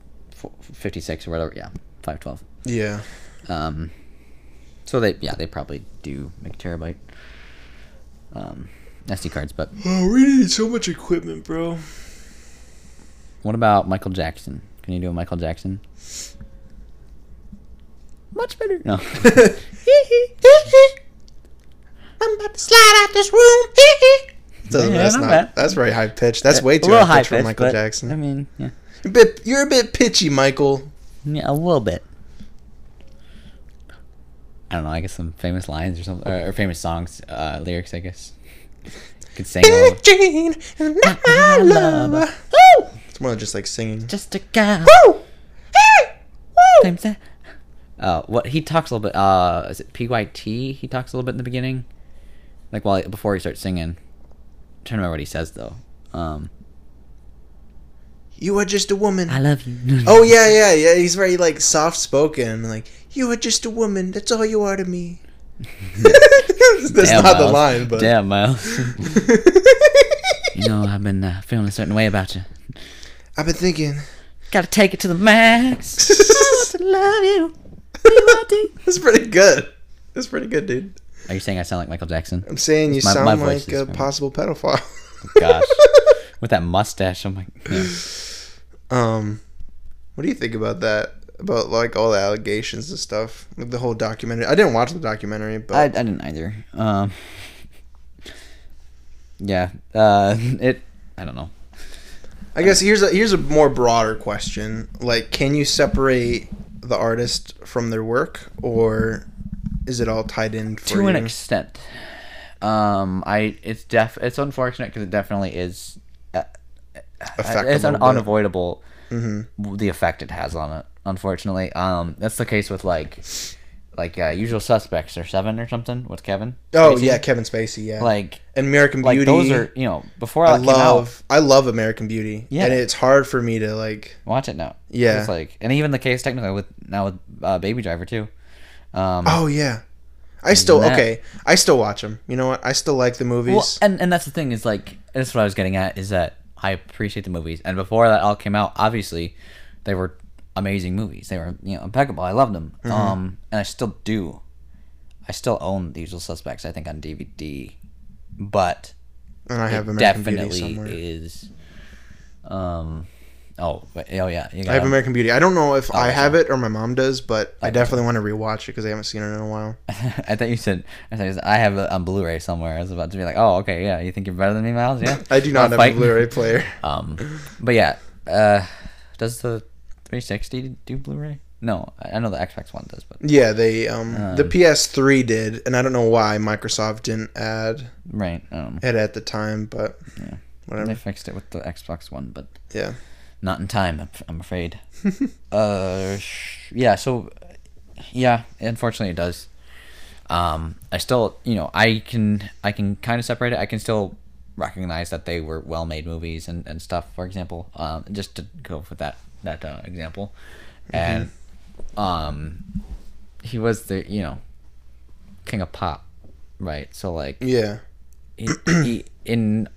fifty six or whatever. Yeah, five twelve. Yeah. Um, so they yeah they probably do make terabyte um, SD cards. But Oh, we need so much equipment, bro. what about Michael Jackson? Can you do a Michael Jackson? Much better. No. I'm about to slide out this room. Doesn't- Yeah, that's not bad. That's very high pitched. That's way too high pitched for Michael Jackson. I mean, yeah, a bit. You're a bit pitchy, Michael. yeah, a little bit. I don't know. I guess some famous lines or something, or, or famous songs, uh, lyrics. I guess. Could sing. a Billie little. Jean, and not my lover. Woo! It's more just like singing. Just a guy. Woo! Hey! Woo! That. Uh, what he talks a little bit. Uh, is it PYT? He talks a little bit in the beginning, like while before he starts singing. I'm trying to remember what he says though. Um, You are just a woman. I love you. Oh yeah, yeah, yeah. He's very like soft spoken. Like you are just a woman. That's all you are to me. That's Damn, not the line, but Damn, Miles. you know I've been uh, feeling a certain way about you. I've been thinking. Gotta take it to the max. I love you. That's pretty good. That's pretty good, dude. Are you saying I sound like Michael Jackson? I'm saying you My- sound my like a possible pedophile. Gosh, with that mustache, I'm like, yeah. Um, what do you think about that? About like all the allegations and stuff, like the whole documentary. I didn't watch the documentary, but I, I didn't either. Um, yeah, uh, it. I don't know. I guess here's a here's a more broader question. Like, can you separate the artist from their work, or is it all tied in for to you? an extent. Um, I it's def it's unfortunate because it definitely is. Affect it's un- unavoidable Mhm. the effect it has on it. Unfortunately, um, that's the case with like, like uh, Usual Suspects or Seven or something with Kevin. Oh Spacey. yeah, Kevin Spacey. Yeah, like and American like Beauty. those are you know before I came out, love. I love American Beauty. Yeah. and it's hard for me to like. watch it now. Yeah. it's like and even the case technically with now with uh, Baby Driver too. Um, Oh yeah, I still that- okay. I still watch them. You know what? I still like the movies. Well, and and that's the thing is like that's what I was getting at is that I appreciate the movies, and before that all came out, obviously, they were amazing movies. They were you know impeccable. I loved them, Mm-hmm. um, and I still do. I still own The Usual Suspects. I think on DVD, but and I have it American definitely somewhere. is. Um, oh, but, oh yeah, you I have American Beauty. I don't know if I okay. have it or my mom does, but I Okay. definitely want to rewatch it because I haven't seen it in a while. I thought you said I thought you said, I have it on Blu-ray somewhere. I was about to be like, oh, okay, yeah. You think you're better than me, Miles? Yeah. I do not Wanna have a? Blu-ray player. Um, but yeah, uh, does the 360 do Blu-ray? No, I I know the Xbox One does, but Yeah, they um, the Um, PS3 did, and I don't know why Microsoft didn't add right. Um, it at the time, but Yeah. whatever. they fixed it with the Xbox One, but Yeah. Not in time. I'm, afraid. uh, yeah. So, yeah. Unfortunately, it does. Um, I still, you know, I can, I can kind of separate it. I can still recognize that they were well-made movies and, and stuff. For example, um, just to go with that that uh, example, and um, he was the, you know, king of pop, right? So like, Yeah. he, he in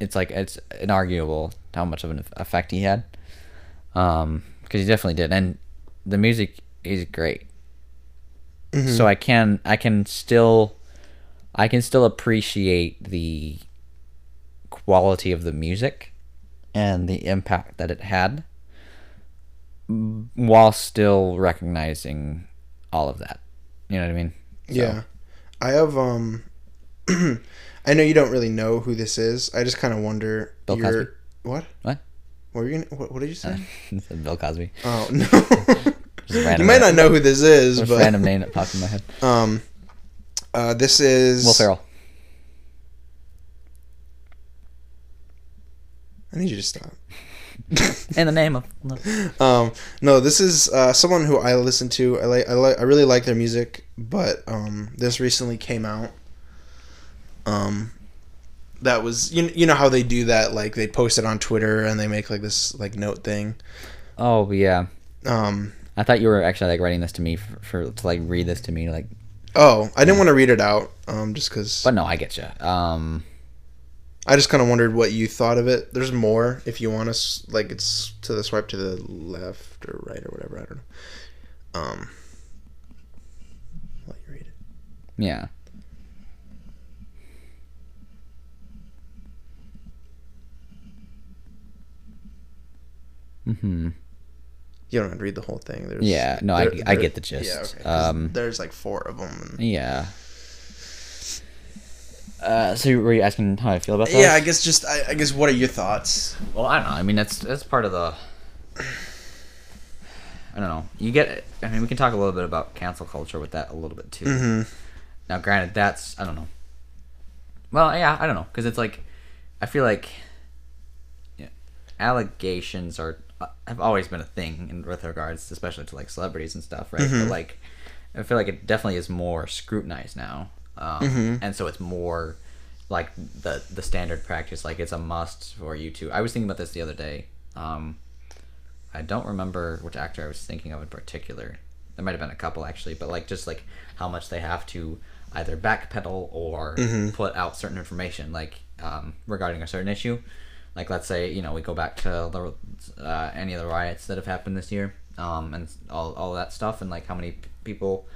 it's like it's inarguable how much of an effect he had. Um because he definitely did and the music is great. So i can i can still i can still appreciate the quality of the music and the impact that it had while still recognizing all of that. You know what i mean? So- Yeah. I have um I know you don't really know who this is. I just kind of wonder Bill your- Cosby? What? What? What were you gonna what, what did you say? bill cosby oh no. You might not know who this is, but random name that popped in my head um uh this is Will Ferrell. I need you to stop. In the name of love. Um, no, this is uh, someone who I listen to. I like. I like. I really like their music, but um, this recently came out. Um, that was you. You know how they do that? Like they post it on Twitter and they make like this like note thing. Oh yeah, Um, I thought you were actually like writing this to me for, for to like read this to me like. oh, I didn't want to read it out. Um, just because But no, I get you. Um, I just kind of wondered what you thought of it. There's more if you want to. Like it's to the swipe to the left or right or whatever. I don't know. Um, I'll let you read it. yeah. Hmm. You don't have to read the whole thing. There's, Yeah, no, I- there- I get the gist. Yeah, okay. Um, there's like four of them. Yeah. Uh, so were you asking how I feel about that? Yeah, I guess just I, I guess what are your thoughts? Well, I don't know. I mean, that's that's part of the. I don't know. You get. I mean, we can talk a little bit about cancel culture with that a little bit too. Mm-hmm. Now, granted, that's I don't know. Well, yeah, I don't know because it's like, I feel like, yeah, allegations are have always been a thing in with regards, especially to like celebrities and stuff, right? But like, I feel like it definitely is more scrutinized now, um, and so it's more like the the standard practice. Like it's a must for you to. I was thinking about this the other day. Um, I don't remember which actor I was thinking of in particular. There might have been a couple actually, but like just like how much they have to either backpedal or put out certain information, like um, regarding a certain issue. Like let's say you know we go back to the, uh, any of the riots that have happened this year, um, and all all that stuff, and like how many p- people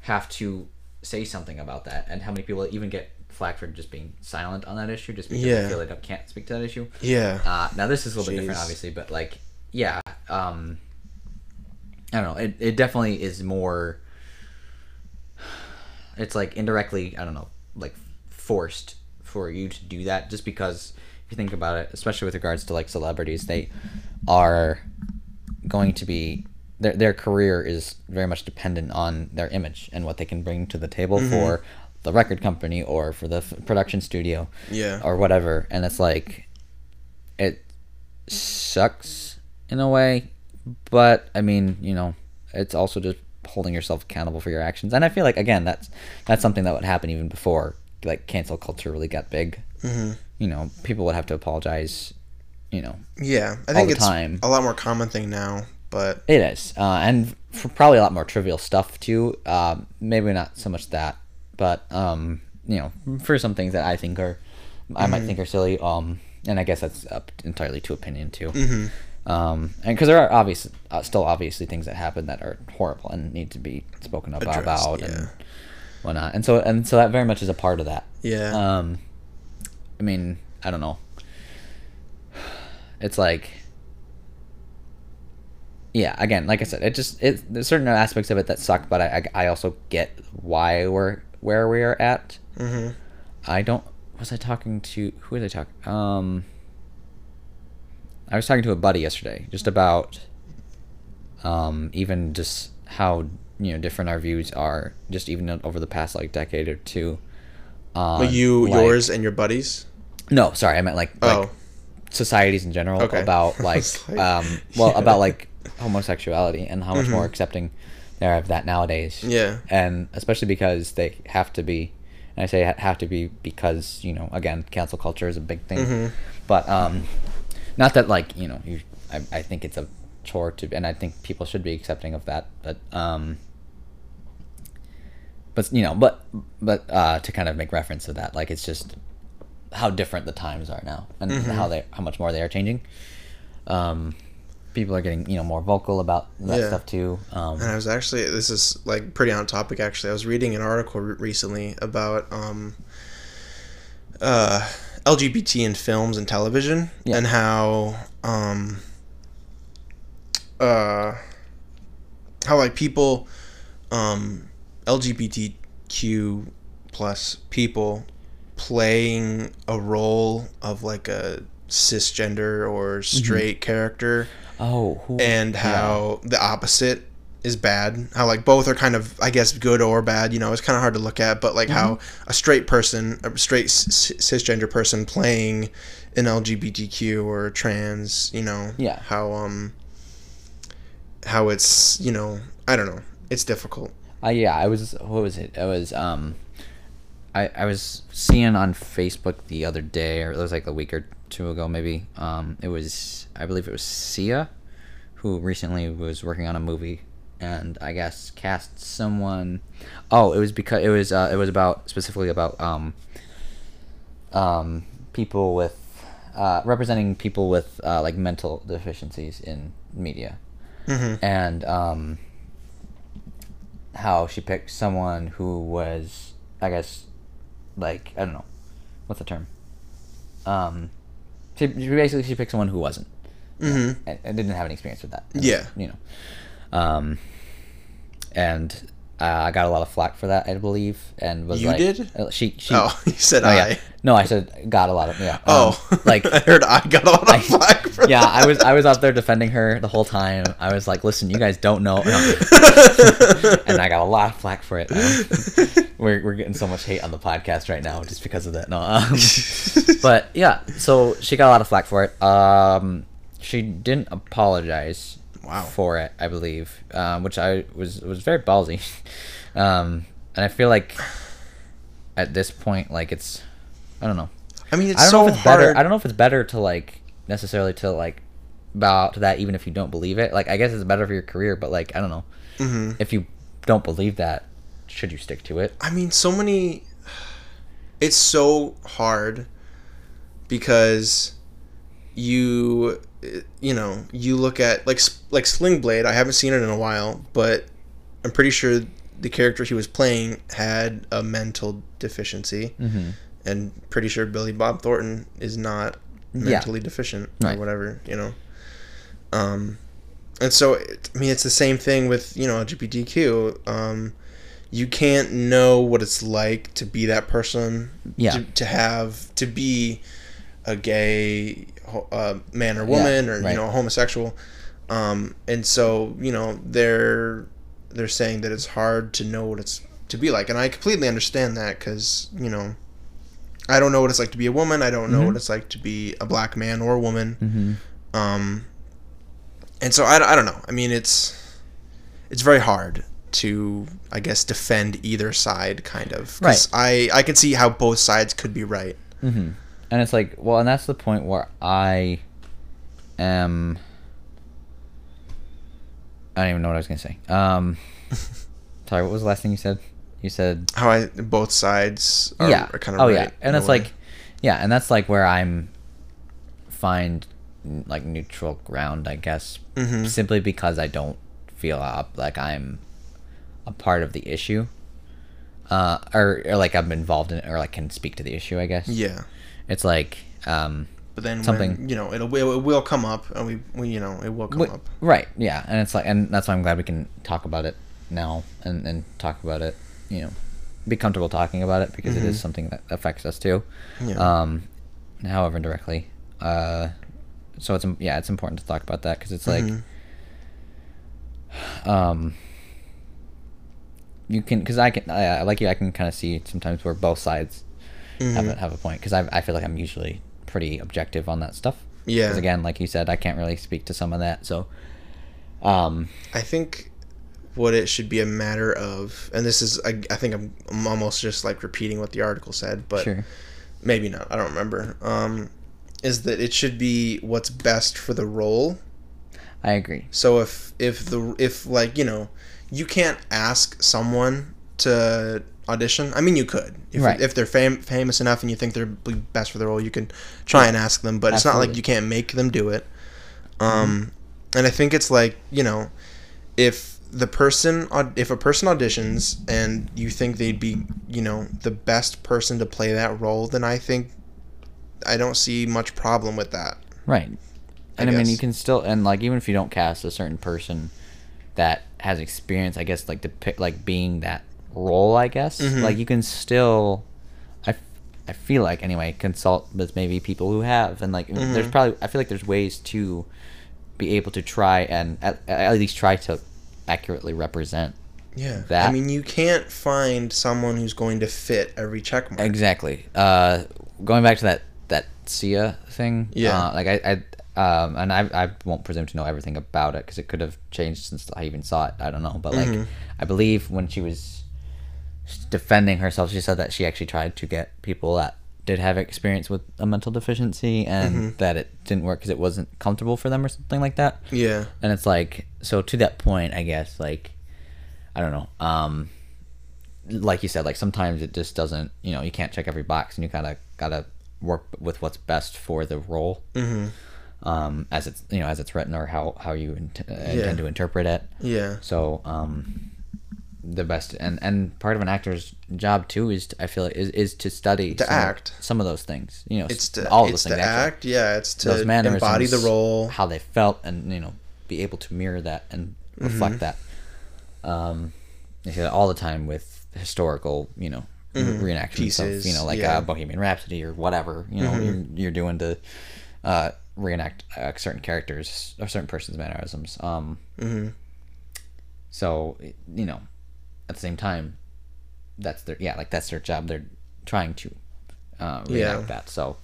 have to say something about that, and how many people even get flack for just being silent on that issue, just because Yeah. they feel they don't, can't speak to that issue. Yeah. Uh, now this is a little bit different, obviously, but like, yeah, um, I don't know. It it definitely is more. It's like indirectly, I don't know, like forced for you to do that, just because you think about it, especially with regards to like celebrities, they are going to be their their career is very much dependent on their image and what they can bring to the table for the record company or for the f- production studio Yeah. or whatever and it's like it sucks in a way but i mean you know it's also just holding yourself accountable for your actions and i feel like again that's that's something that would happen even before like cancel culture really got big Mhm. You know people would have to apologize you know Yeah. I think it's time. a lot more common thing now, but It is, uh, and for probably a lot more trivial stuff too. Um, maybe not so much that, but um, you know, for some things that I think are, I might think are silly. Um, and I guess that's up entirely to opinion too. Mm-hmm. Um, and because there are obvious, uh, still obviously things that happen that are horrible and need to be spoken about, Addressed, about yeah. and whatnot. And so, and so that very much is a part of that. Yeah. Um, I mean, I don't know. It's like, yeah. Again, like I said, it just it there's certain aspects of it that suck, but I I, I also get why we're where we are at. mm-hmm. I don't. Was I talking to who was I talking? Um, I was talking to a buddy yesterday, just about, um, even just how you know different our views are, just even over the past like decade or two. But you, like- yours, and your buddies. No, sorry, I meant like like Oh, societies in general Okay. about like, like, um well yeah. about like homosexuality and how much more Mhm. accepting there are of that nowadays yeah. and especially because they have to be and i say have to be because you know again cancel culture is a big thing Mhm. but um not that like you know you I, I think it's a chore to and i think people should be accepting of that but um but you know but but uh to kind of make reference to that like it's just how different the times are now and Mhm. how they how much more they are changing um people are getting you know more vocal about that Yeah. stuff too um And I was actually this is like pretty on topic actually. I was reading an article re- recently about um uh LGBT in films and television Yeah. and how um uh how like people um LGBTQ plus people playing a role of like a cisgender or straight character oh who, and how the opposite is bad how like both are kind of i guess good or bad you know it's kind of hard to look at but like how Mm-hmm. a straight person a straight c- cisgender person playing an lgbtq or trans you know Yeah. how um how it's you know i don't know it's difficult Uh, yeah, I was. What was it? I was. Um, I I was seeing on Facebook the other day, or it was like a week or two ago, maybe. Um, it was. I believe it was Sia, who recently was working on a movie, and I guess cast someone. Oh, it was because it was. Uh, it was about specifically about um. Um, people with, uh, representing people with uh, like mental deficiencies in media mm-hmm. and um, how she picked someone who was, I guess, like I don't know, what's the term? Um, she, she basically she picked someone who wasn't, Mm-hmm. and, and didn't have any experience with that. And, Yeah. you know, um, and uh, I got a lot of flack for that, I believe, and was You like, did? uh, she she. oh you said Oh, i yeah. No, I said got a lot of yeah. um, oh like i heard i got a lot of I- flack for yeah, that. I was I was out there defending her the whole time. I was like, listen, you guys don't know, and I got a lot of flack for it. Um, we're we're getting so much hate on the podcast right now just because of that. No, um, but yeah, so she got a lot of flack for it. Um, she didn't apologize Wow. for it, I believe, um, which I was was very ballsy. Um, and I feel like at this point, like it's, I don't know. i mean it's I don't so know if it's hard better. I don't know if it's better to like necessarily to like bow out to that even if you don't believe it. Like I guess it's better for your career, but like I don't know. Mhm. If you don't believe that, should you stick to it? I mean, so many. It's so hard because you, you know, you look at like like Sling Blade. I haven't seen it in a while, but I'm pretty sure the character he was playing had a mental deficiency, Mm-hmm. and pretty sure Billy Bob Thornton is not Yeah. mentally deficient or Right. whatever. You know. Um, and so it, I mean, it's the same thing with you know LGBTQ. Um, you can't know what it's like to be that person. Yeah. To, to have to be a gay uh, man or woman or right. you know a homosexual. Um, and so you know they're they're saying that it's hard to know what it's to be like, and I completely understand that because you know. I don't know what it's like to be a woman. I don't know Mhm. what it's like to be a black man or a woman. Mm-hmm. Um, and so I, I don't know. I mean, it's it's very hard to I guess defend either side, kind of. Right. I I can see how both sides could be right. Mm-hmm. And it's like, well, and that's the point where I am. I don't even know what I was gonna say. Um, sorry, what was the last thing you said? You said How I both sides are, yeah. are kind of oh right. yeah, and it's like, yeah, and that's like where I'm find like neutral ground, I guess, Mhm. simply because I don't feel up like I'm a part of the issue, uh, or, or like I'm involved in it, or like can speak to the issue. I guess. yeah. It's like, um, But then Something- when, you know it'll it will come up and we, we you know it will come Wh- up. Right. Yeah, and it's like, and that's why I'm glad we can talk about it now and and talk about it. You know, be comfortable talking about it because it is something that affects us too. Mm-hmm. Yeah. Um, however indirectly. Uh, so it's yeah, it's important to talk about that because it's like, Mhm. um, you can because I can I, I like you I can kind of see sometimes where both sides have Mhm. a, have a point because I I feel like I'm usually pretty objective on that stuff. Yeah. Because again, like you said, I can't really speak to some of that. So, um, I think what it should be a matter of, and this is, I, I think I'm, I'm almost just like repeating what the article said, but sure. maybe not. I don't remember. Um, is that it should be what's best for the role. I agree. So if if the if like you know, you can't ask someone to audition. I mean, you could if Right. if they're fam- famous enough and you think they're best for the role, you can try and ask them. But it's not like you can't make them do it. Um, and I think it's like you know, if the person if a person auditions and you think they'd be you know the best person to play that role, then I think I don't see much problem with that. Right. And I, mean, you can still, and like, even if you don't cast a certain person that has experience, I guess, like, the pick, like, being that role, I guess, Mhm. like, you can still, I, I feel like, anyway, consult with maybe people who have, and, like, there's Mhm. probably, I feel like there's ways to be able to try and at, at least try to accurately represent. Yeah. that. I mean, you can't find someone who's going to fit every check mark. Exactly. Uh, going back to that that Sia thing. Yeah. Uh, like I, I um, and I, I won't presume to know everything about it because it could have changed since I even saw it. I don't know, but like Mhm. I believe when she was defending herself, she said that she actually tried to get people that did have experience with a mental deficiency and Mhm. that it didn't work because it wasn't comfortable for them or something like that. Yeah. And it's like so to that point, I guess like I don't know. Um, like you said, like sometimes it just doesn't. You know, you can't check every box, and you kind of gotta work with what's best for the role, hmm um, as it's you know as it's written or how how you int- uh, intend to interpret it. Yeah. So um, the best and and part of an actor's job too is to, I feel like is, is to study To some of- act. some of those things. You know, It's to all it's those to things. actually act. Yeah. It's to those mannerisms, embody the role. how they felt, and you know, be able to mirror that and reflect that. Um, you see that all the time with historical, you know, Mhm. reenactments Pieces, of you know, like yeah. uh, Bohemian Rhapsody or whatever. You know, Mhm. you're, you're doing to uh, reenact uh, certain characters or certain person's mannerisms. Um, hmm so you know, at the same time, that's their yeah, like that's their job. They're trying to uh, Yeah. that. So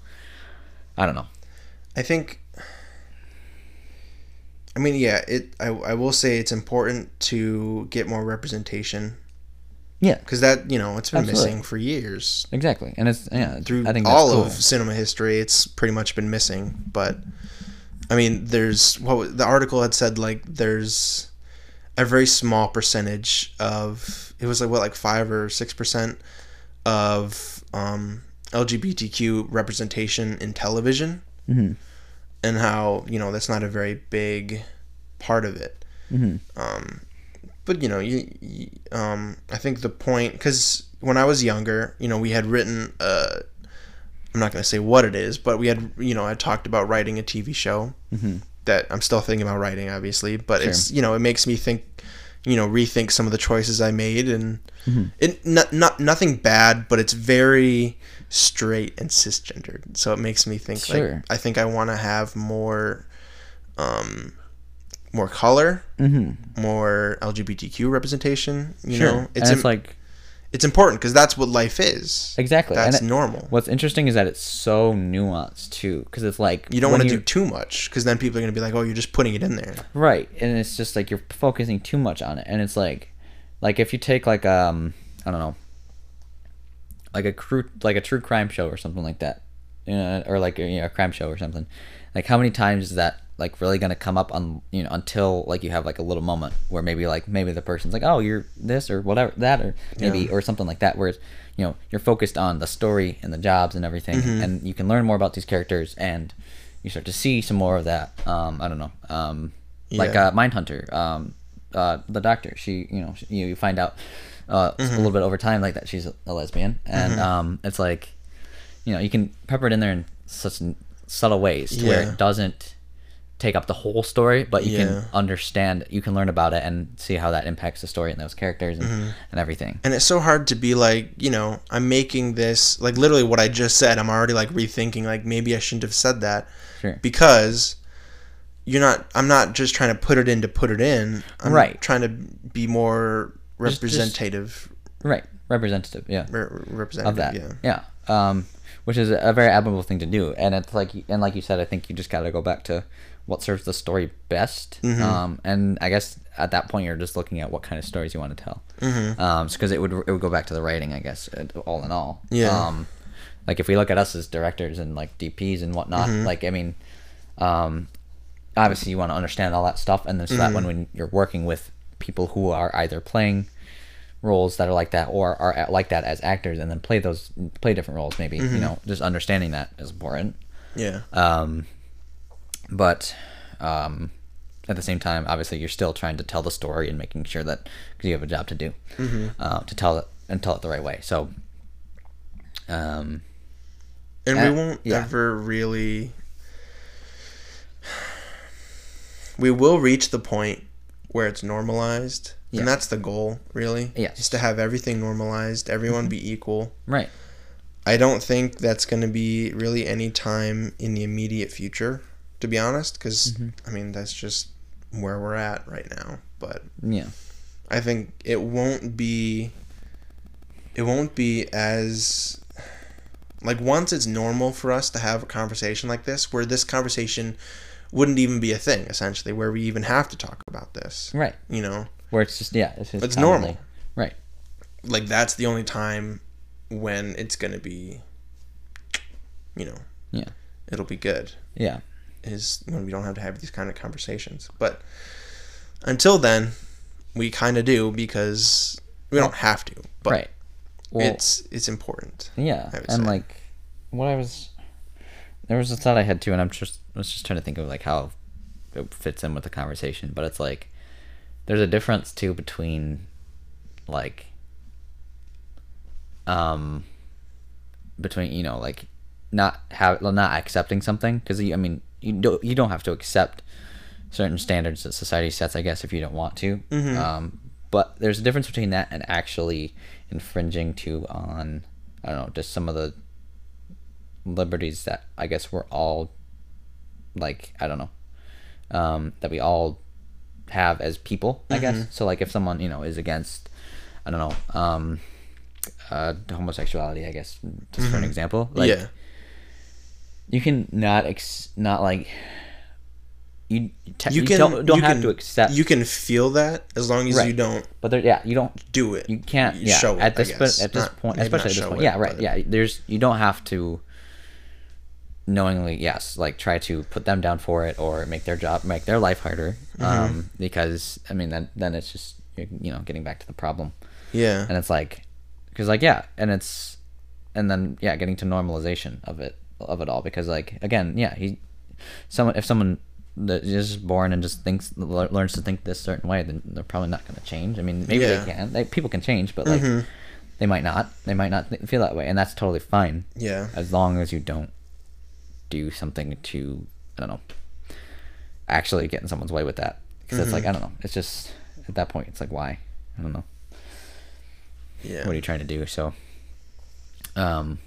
I don't know. I think. I mean, yeah. It. I. I will say it's important to get more representation Yeah, because that you know it's been Absolutely. missing for years exactly, and it's yeah. through I think all cool. of cinema history. It's pretty much been missing. But I mean, there's what the article had said like there's a very small percentage of it was like what like five or six percent of um, LGBTQ representation in television, Mhm. and how you know that's not a very big part of it. Mhm. Um, but you know, you, you um, I think the point because when I was younger, you know, we had written. Uh, I'm not going to say what it is, but we had, you know, I talked about writing a TV show Mhm. That I'm still thinking about writing, obviously. But Sure. it's, you know, it makes me think, you know, rethink some of the choices I made, and Mhm. it not not nothing bad, but it's very straight and cisgendered, so it makes me think. Sure. Like, I think I want to have more, um, more color, Mm-hmm. more LGBTQ representation. You sure. know, it's it's im- like it's important because that's what life is. exactly. That's it- normal. what's interesting is that it's so nuanced too, because it's like You don't want to do too much because then people are going to be like, "Oh, you're just putting it in there." right, and it's just like you're focusing too much on it, and it's like, like if you take like um I don't know, like a true like a true crime show or something like that, you know, or like a, you know, a crime show or something. Like how many times is that like really gonna come up on you know until like you have like a little moment where maybe like maybe the person's like oh you're this or whatever that or maybe Yeah. or something like that where it's, you know you're focused on the story and the jobs and everything Mm-hmm. and you can learn more about these characters and you start to see some more of that um i don't know um like Yeah. uh mindhunter um uh the doctor she you know she, you find out uh Mm-hmm. a little bit over time like that she's a, a lesbian and um it's like you know you can pepper it in there in such subtle ways to where it doesn't take up the whole story but you Yeah. can understand you can learn about it and see how that impacts the story and those characters and, Mm-hmm. and everything. And it's so hard to be like you know i'm making this like literally what i just said i'm already like rethinking like maybe i shouldn't have said that Sure. because you're not i'm not just trying to put it in to put it in. I'm Right. trying to be more Just- just- representative. Right. Representative yeah. Re- of that. yeah. Yeah, um which is a very admirable thing to do. And it's like and like you said i think you just got to go back to what serves the story best Mm-hmm. um and i guess at that point you're just looking at what kind of stories you want to tell Mm-hmm. um because it would it would go back to the writing i guess all in all Yeah. um like if we look at us as directors and like dps and whatnot Mm-hmm. like i mean um obviously you want to understand all that stuff and then so that Mm-hmm. when, when you're working with people who are either playing roles that are like that or are at- like that as actors and then play those play different roles maybe Mm-hmm. you know just understanding that is important yeah um but um at the same time obviously you're still trying to tell the story and making sure that because you have a job to do Mm-hmm. uh, to tell it and tell it the right way so um and Uh, we won't yeah. ever really we will reach the point where it's normalized Yeah. and that's the goal really Yes. is to have everything normalized everyone be equal right i don't think that's going to be really any time in the immediate future to be honest because Mm-hmm. i mean that's just where we're at right now but yeah I think it won't be it won't be as like once it's normal for us to have a conversation like this where this conversation wouldn't even be a thing essentially where we even have to talk about this right you know where it's just yeah it's, just It's commonly- normal. right like that's the only time when it's to be you know Yeah. it'll be good yeah is when we don't have to have these kind of conversations but until then we kind of do because we don't have to but right well, it's it's important. Yeah, and say. like what I was, there was a thought I had too, and I'm just I was just trying to think of like how it fits in with the conversation. But it's like there's a difference too between like um between you know like not have well, not accepting something because I mean you don't you don't have to accept certain standards that society sets I guess if you don't want to. Um but there's a difference between that and actually infringing to on I don't know just some of the liberties that I guess we're all like I don't know um that we all have as people I guess. So like if someone you know is against I don't know um uh homosexuality I guess just for an example like yeah. You can not ex- not like you te- You you, can don't, don't you have can, to accept You can feel that as long as Right. you don't but there yeah you don't do it. you can't You yeah show at I this po- at this Not- point especially at this point it, yeah right but- yeah there's you don't have to knowingly yes like try to put them down for it or make their job make their life harder Mm-hmm. um because i mean then then it's just you know getting back to the problem Yeah. and it's like because like yeah and it's and then yeah getting to normalization of it of it all because like again yeah he someone if someone that is born and just thinks learns to think this certain way then they're probably not going to change i mean maybe Yeah. Mm-hmm. they can they, people can change but like they might not they might not th- feel that way and that's totally fine Yeah. as long as you don't do something to i don't know actually get in someone's way with that because it's like Mm-hmm. i don't know it's just at that point it's like why i don't know Yeah. what are you trying to do so um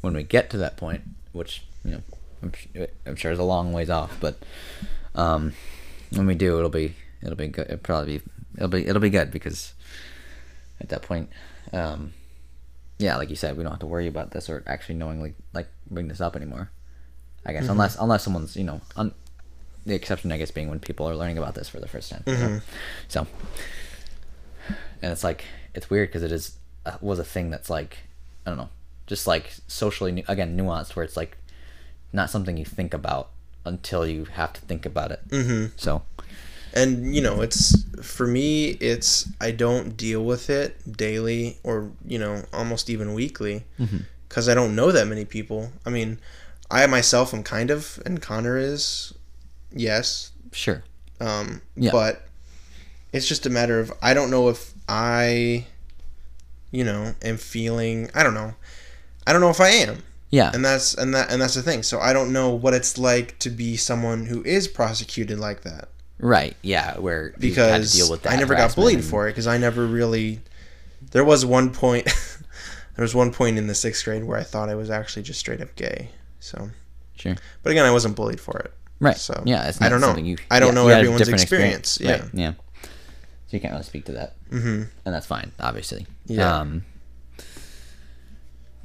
when we get to that point which you know i'm, I'm sure is a long ways off but um when we do it'll be it'll be good it'll probably be it'll be it'll be good because at that point um yeah like you said we don't have to worry about this or actually knowingly like bring this up anymore. I guess unless unless someone's you know un- the exception i guess being when people are learning about this for the first time you know? so and it's like it's weird because it is uh, was a thing that's like I don't know, just like socially again nuanced, where it's like not something you think about until you have to think about it. Mm-hmm. So And you know, it's for me, it's I don't deal with it daily or you know almost even weekly because I don't know that many people. I mean, I myself am kind of, and Connor is, yes, sure. um, Yeah. but it's just a matter of I don't know if I, you know, am feeling. I don't know. I don't know if I am Yeah. and that's and that and that's the thing so i don't know what it's like to be someone who is prosecuted like that Right. Yeah. Where you had to because deal with that i never got bullied and- for it because i never really there was one point there was one point in the sixth grade where i thought i was actually just straight up gay so Sure. but again i wasn't bullied for it Right. So, yeah. It's I don't know. You, I don't yeah, know you had a everyone's different experience, Right. Yeah. So you can't really speak to that, mm-hmm and that's fine, obviously. Yeah. Um,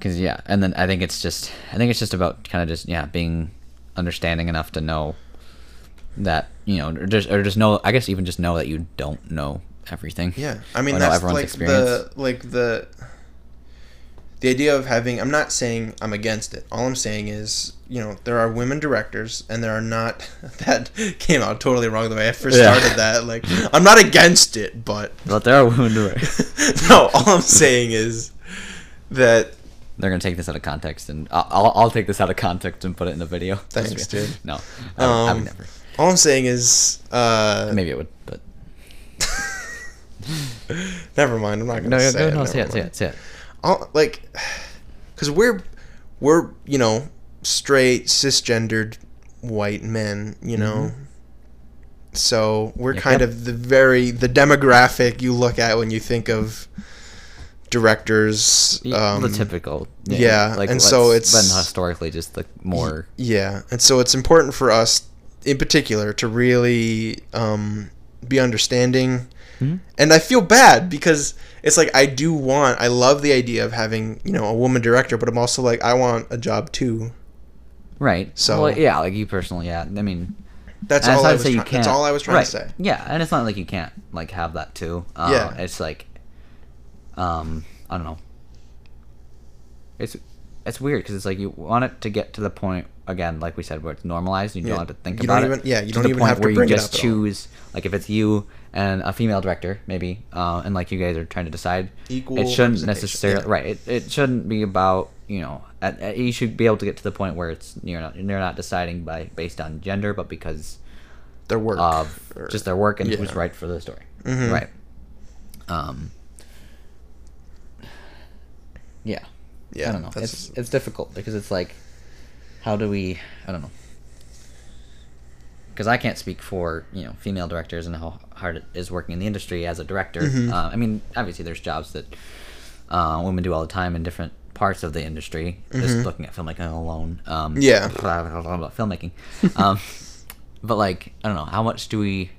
because yeah, and then I think it's just I think it's just about kind of just yeah being understanding enough to know that you know or just or just know I guess even just know that you don't know everything. yeah i mean Or that's everyone's like experience. the like the the idea of having i'm not saying i'm against it all i'm saying is you know there are women directors and there are not that came out totally wrong the way i first Yeah. started that like i'm not against it but But there are women direct. no all i'm saying is that They're gonna take this out of context, and I'll, I'll, I'll take this out of context and put it in the video. Thanks, dude. No, I would, I would Um, never. all i'm saying is uh Maybe it would, but never mind i'm not gonna no, say go, it, no, say it, say it, say it. all, like because we're we're you know straight cisgendered white men you know so we're Yep, kind yep. of the very the demographic you look at when you think of directors um, the typical. yeah, like and so it's- been historically just the more. yeah and so it's important for us in particular to really um, be understanding Mhm. and i feel bad because it's like i do want i love the idea of having you know a woman director but i'm also like i want a job too Right. So- well, yeah, like you personally, yeah. I mean, that's all I was say try- that's all i was trying right. to say Yeah, and it's not like you can't like have that too. Uh, Yeah. It's like, um, I don't know. It's it's weird because it's like you want it to get to the point again, like we said, where it's normalized. You Yeah. don't have to think You about don't it. even- yeah, you to don't the even point have to where bring you it just up choose. Like if it's you and a female director, maybe, uh, and like you guys are trying to decide, Equal it shouldn't necessarily yeah. right. It, it shouldn't be about you know. At, at- you should be able to get to the point where it's you're not you're not deciding by based on gender, but because their work of or- just their work and yeah. who's right for the story. Mhm. Right. Um. Yeah. yeah I don't know. It's it's difficult because it's like, how do we? I don't know. Because I can't speak for you know female directors and how hard it is working in the industry as a director. Mhm. Uh, I mean, obviously there's jobs that uh, women do all the time in different parts of the industry. Just Mhm. looking at filmmaking alone. Um, Yeah. about filmmaking. Um, but like I don't know how much do we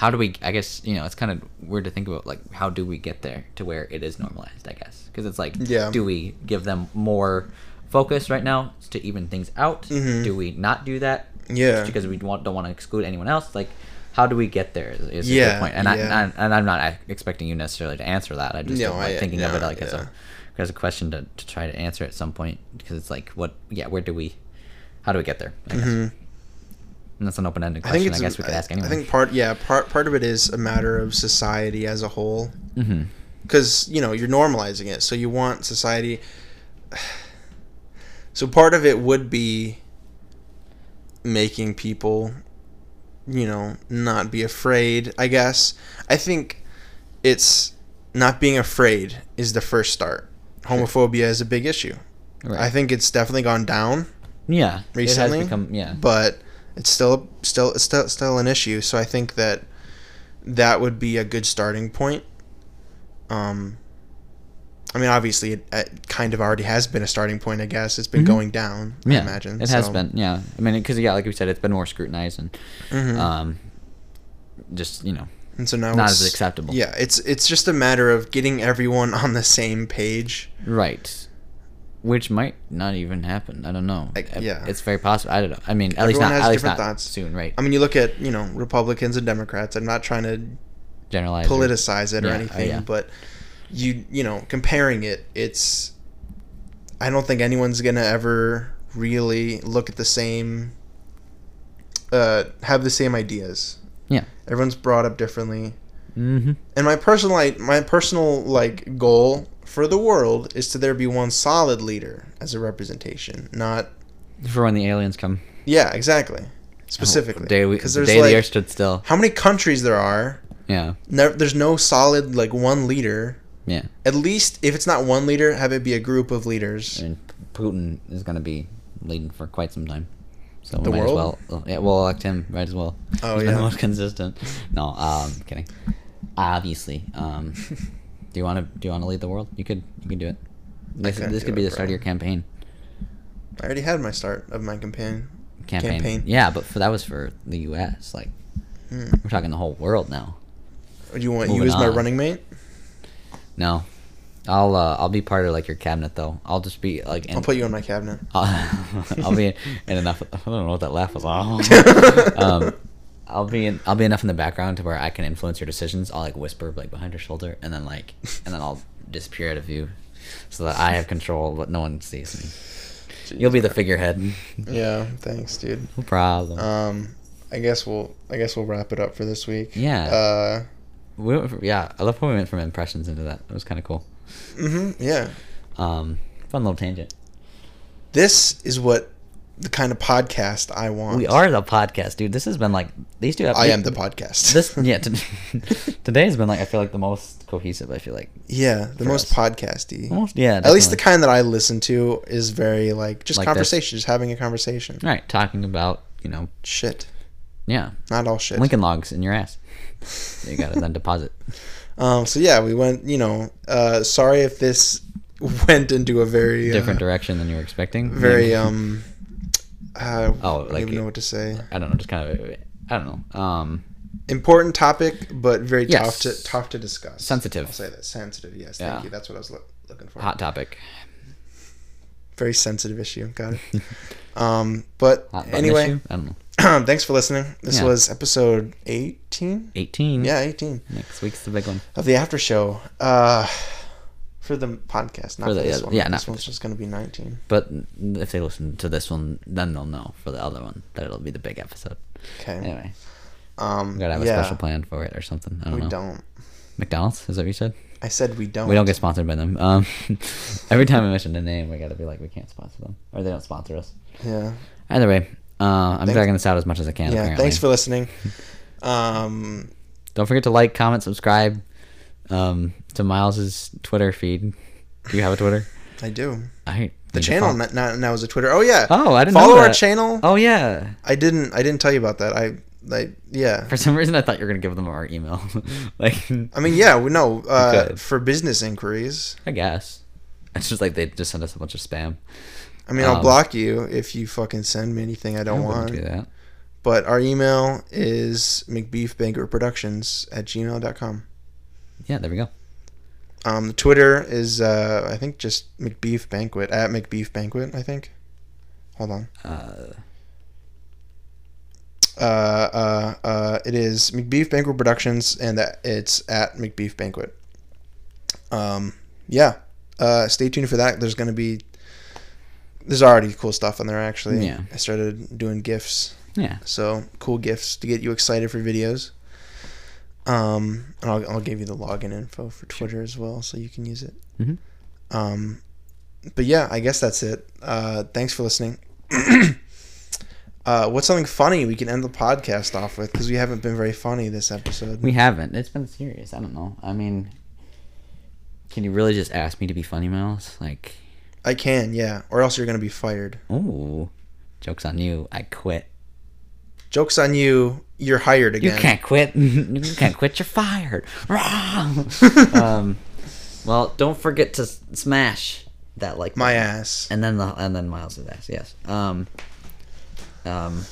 how do we i guess you know it's kind of weird to think about like how do we get there to where it is normalized i guess because it's like Yeah. do we give them more focus right now to even things out Mhm. do we not do that Yeah. just because we want, don't want to exclude anyone else like how do we get there is, is a Yeah, good point and, yeah. I, and, and i'm not expecting you necessarily to answer that i just No, like I- thinking of it like as a as a question to, to try to answer at some point because it's like what yeah where do we how do we get there I guess. Mhm. And that's an open-ended I question. think I, guess we could I- ask anyone. I think part, yeah, part part of it is a matter of society as a whole, mm-hmm. because you know you're normalizing it, so you want society. So part of it would be making people, you know, not be afraid. I guess I think it's not being afraid is the first start. Homophobia is a big issue. Right. I think it's definitely gone down. yeah. recently, it has become yeah. but it's still still it's still still an issue. So I think that that would be a good starting point. Um, I mean, obviously, it, it kind of already has been a starting point. I guess it's been Mhm. going down. Yeah, I imagine it has been. Yeah, I mean, because yeah, like we said, it's been more scrutinized and Mhm. um, just you know, and so now not as acceptable. Yeah, it's it's just a matter of getting everyone on the same page. right. Which might not even happen. I don't know. I- Uh, yeah. it's very possible. I don't know. I mean, at least Everyone not. has At least different not thoughts. soon, right? I mean, you look at you know Republicans and Democrats. I'm not trying to Generalize. politicize it or Yeah, uh, anything, yeah. but you you know comparing it, it's I don't think anyone's gonna ever really look at the same, uh, have the same ideas. Yeah. Everyone's brought up differently. Mm-hmm. And my personal like my personal like goal for the world is to there be one solid leader as a representation, not For when the aliens come. yeah, exactly. Specifically, The day, we, because the there's day the like earth stood still. how many countries there are. Yeah. There's no solid like one leader. Yeah. At least if it's not one leader, have it be a group of leaders. And Putin is going to be leading for quite some time. So we The might world? as well. Yeah, we'll elect him right as well. Oh, He's been yeah. the most consistent. No, um, kidding. Obviously. Um, do you want to do you want to lead the world? You could you could do it. This, this could be it, the start bro. of your campaign. I already had my start of my campaign. Campaign. Campaign. Yeah, but for that was for the U.S. Like Hmm. we're talking the whole world now. Do you want you Moving as my on. running mate? No, I'll uh, I'll be part of like your cabinet though. I'll just be like in, I'll put you in my cabinet. I'll, I'll be in enough. I don't know what that laugh was. um, I'll be in. I'll be enough in the background to where I can influence your decisions. I'll like whisper like behind your shoulder, and then like, and then I'll disappear out of view, so that I have control, but no one sees me. You'll be the figurehead. Yeah, thanks, dude. No problem. Um, I guess we'll I guess we'll wrap it up for this week. Yeah. Uh, we went from, yeah, I love how we went from impressions into that. It was kind of cool. Mm-hmm. yeah. Um, fun little tangent. This is what the kind of podcast I want. We are the podcast, dude. This has been like these two. Have, I am the podcast. This yeah. To, today has been like I feel like the most cohesive. I feel like yeah, the most us. podcasty. yeah. At least the kind that I listen to is very like just Like this. conversation, just having a conversation. All right, talking about you know Shit, yeah not all shit. Lincoln logs in your ass. You got to then deposit. Um, so yeah, we went. You know, uh, sorry if this went into a very Different uh, direction than you were expecting. very um. Uh, Oh, I don't like even know what to say. I don't know, just kind of I don't know. Um, Important topic, but very Yes. tough to tough to discuss. Sensitive. I'll say that sensitive. Yes, Yeah. thank you. That's what I was look, looking for. hot topic. Very sensitive issue. Got it. um, but anyway, issue? I don't know. thanks for listening. This Yeah. was episode eighteen. Eighteen. Yeah, eighteen Next week's the big one. of the after show. Uh, for the podcast, not For for, the- this yeah, one. yeah, this for one's just gonna be nineteen. But if they listen to this one, then they'll know for the other one that it'll be the big episode. Okay. Anyway, Um, we gotta have a yeah, special plan for it or something. I don't we know. don't. McDonald's is that what you said? I said we don't. We don't get sponsored by them. Um, every time I mention a name, we gotta be like, we can't sponsor them, or they don't sponsor us. Yeah. Either way, uh, I'm Thanks- dragging this out as much as I can. Yeah. apparently. Thanks for listening. Um, Don't forget to like, comment, subscribe um, to Miles's Twitter feed. Do you have a Twitter? I do. I The channel now, now, is a Twitter. Oh yeah. Oh, I didn't follow our channel. Oh yeah. I didn't. I didn't tell you about that. I. I yeah. For some reason, I thought you were gonna give them our email. like, I mean, yeah. We know uh, for business inquiries. I guess it's just like they just send us a bunch of spam. I mean, I'll Um, block you if you fucking send me anything I don't I want. do that. But our email is mcbeefbanquetproductions at gmail.com. Yeah, there we go. Um, Twitter is, uh, I think, just Macbeef Banquet, at Macbeef Banquet, I think. Hold on. Uh, Uh, uh, uh, it is Macbeef Banquet Productions, and that it's at Macbeef Banquet. Um, yeah. Uh, stay tuned for that. There's going to be, there's already cool stuff on there, actually. Yeah. I started doing GIFs. yeah. So cool gifts to get you excited for videos. Um, and I'll, I'll give you the login info for Twitter as well, so you can use it. Mhm. Um, but yeah, I guess that's it. Uh, thanks for listening. uh, what's something funny we can end the podcast off with? Because we haven't been very funny this episode. We haven't. It's been serious. I don't know. I mean, can you really just ask me to be funny, Miles? Like, I can, yeah, or else you're gonna be fired. ooh, jokes on you. I quit. Jokes on you. You're hired again. You can't quit. you can't quit. You're fired. Um, well, don't forget to smash that like My ass. and then the and then Miles' ass. Yes. Um. Um.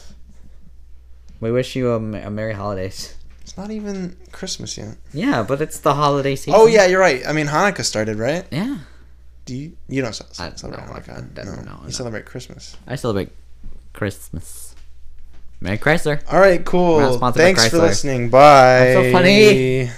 We wish you a merry holidays. It's not even Christmas yet. Yeah, but it's the holiday season. Oh yeah, you're right. I mean, Hanukkah started, right? Yeah. Do you? You don't I- celebrate no, I Hanukkah. don't- no, no, you no. celebrate Christmas. I celebrate Christmas. Merry Chrysler. All right, cool. Thanks for listening. Bye. I'm so funny.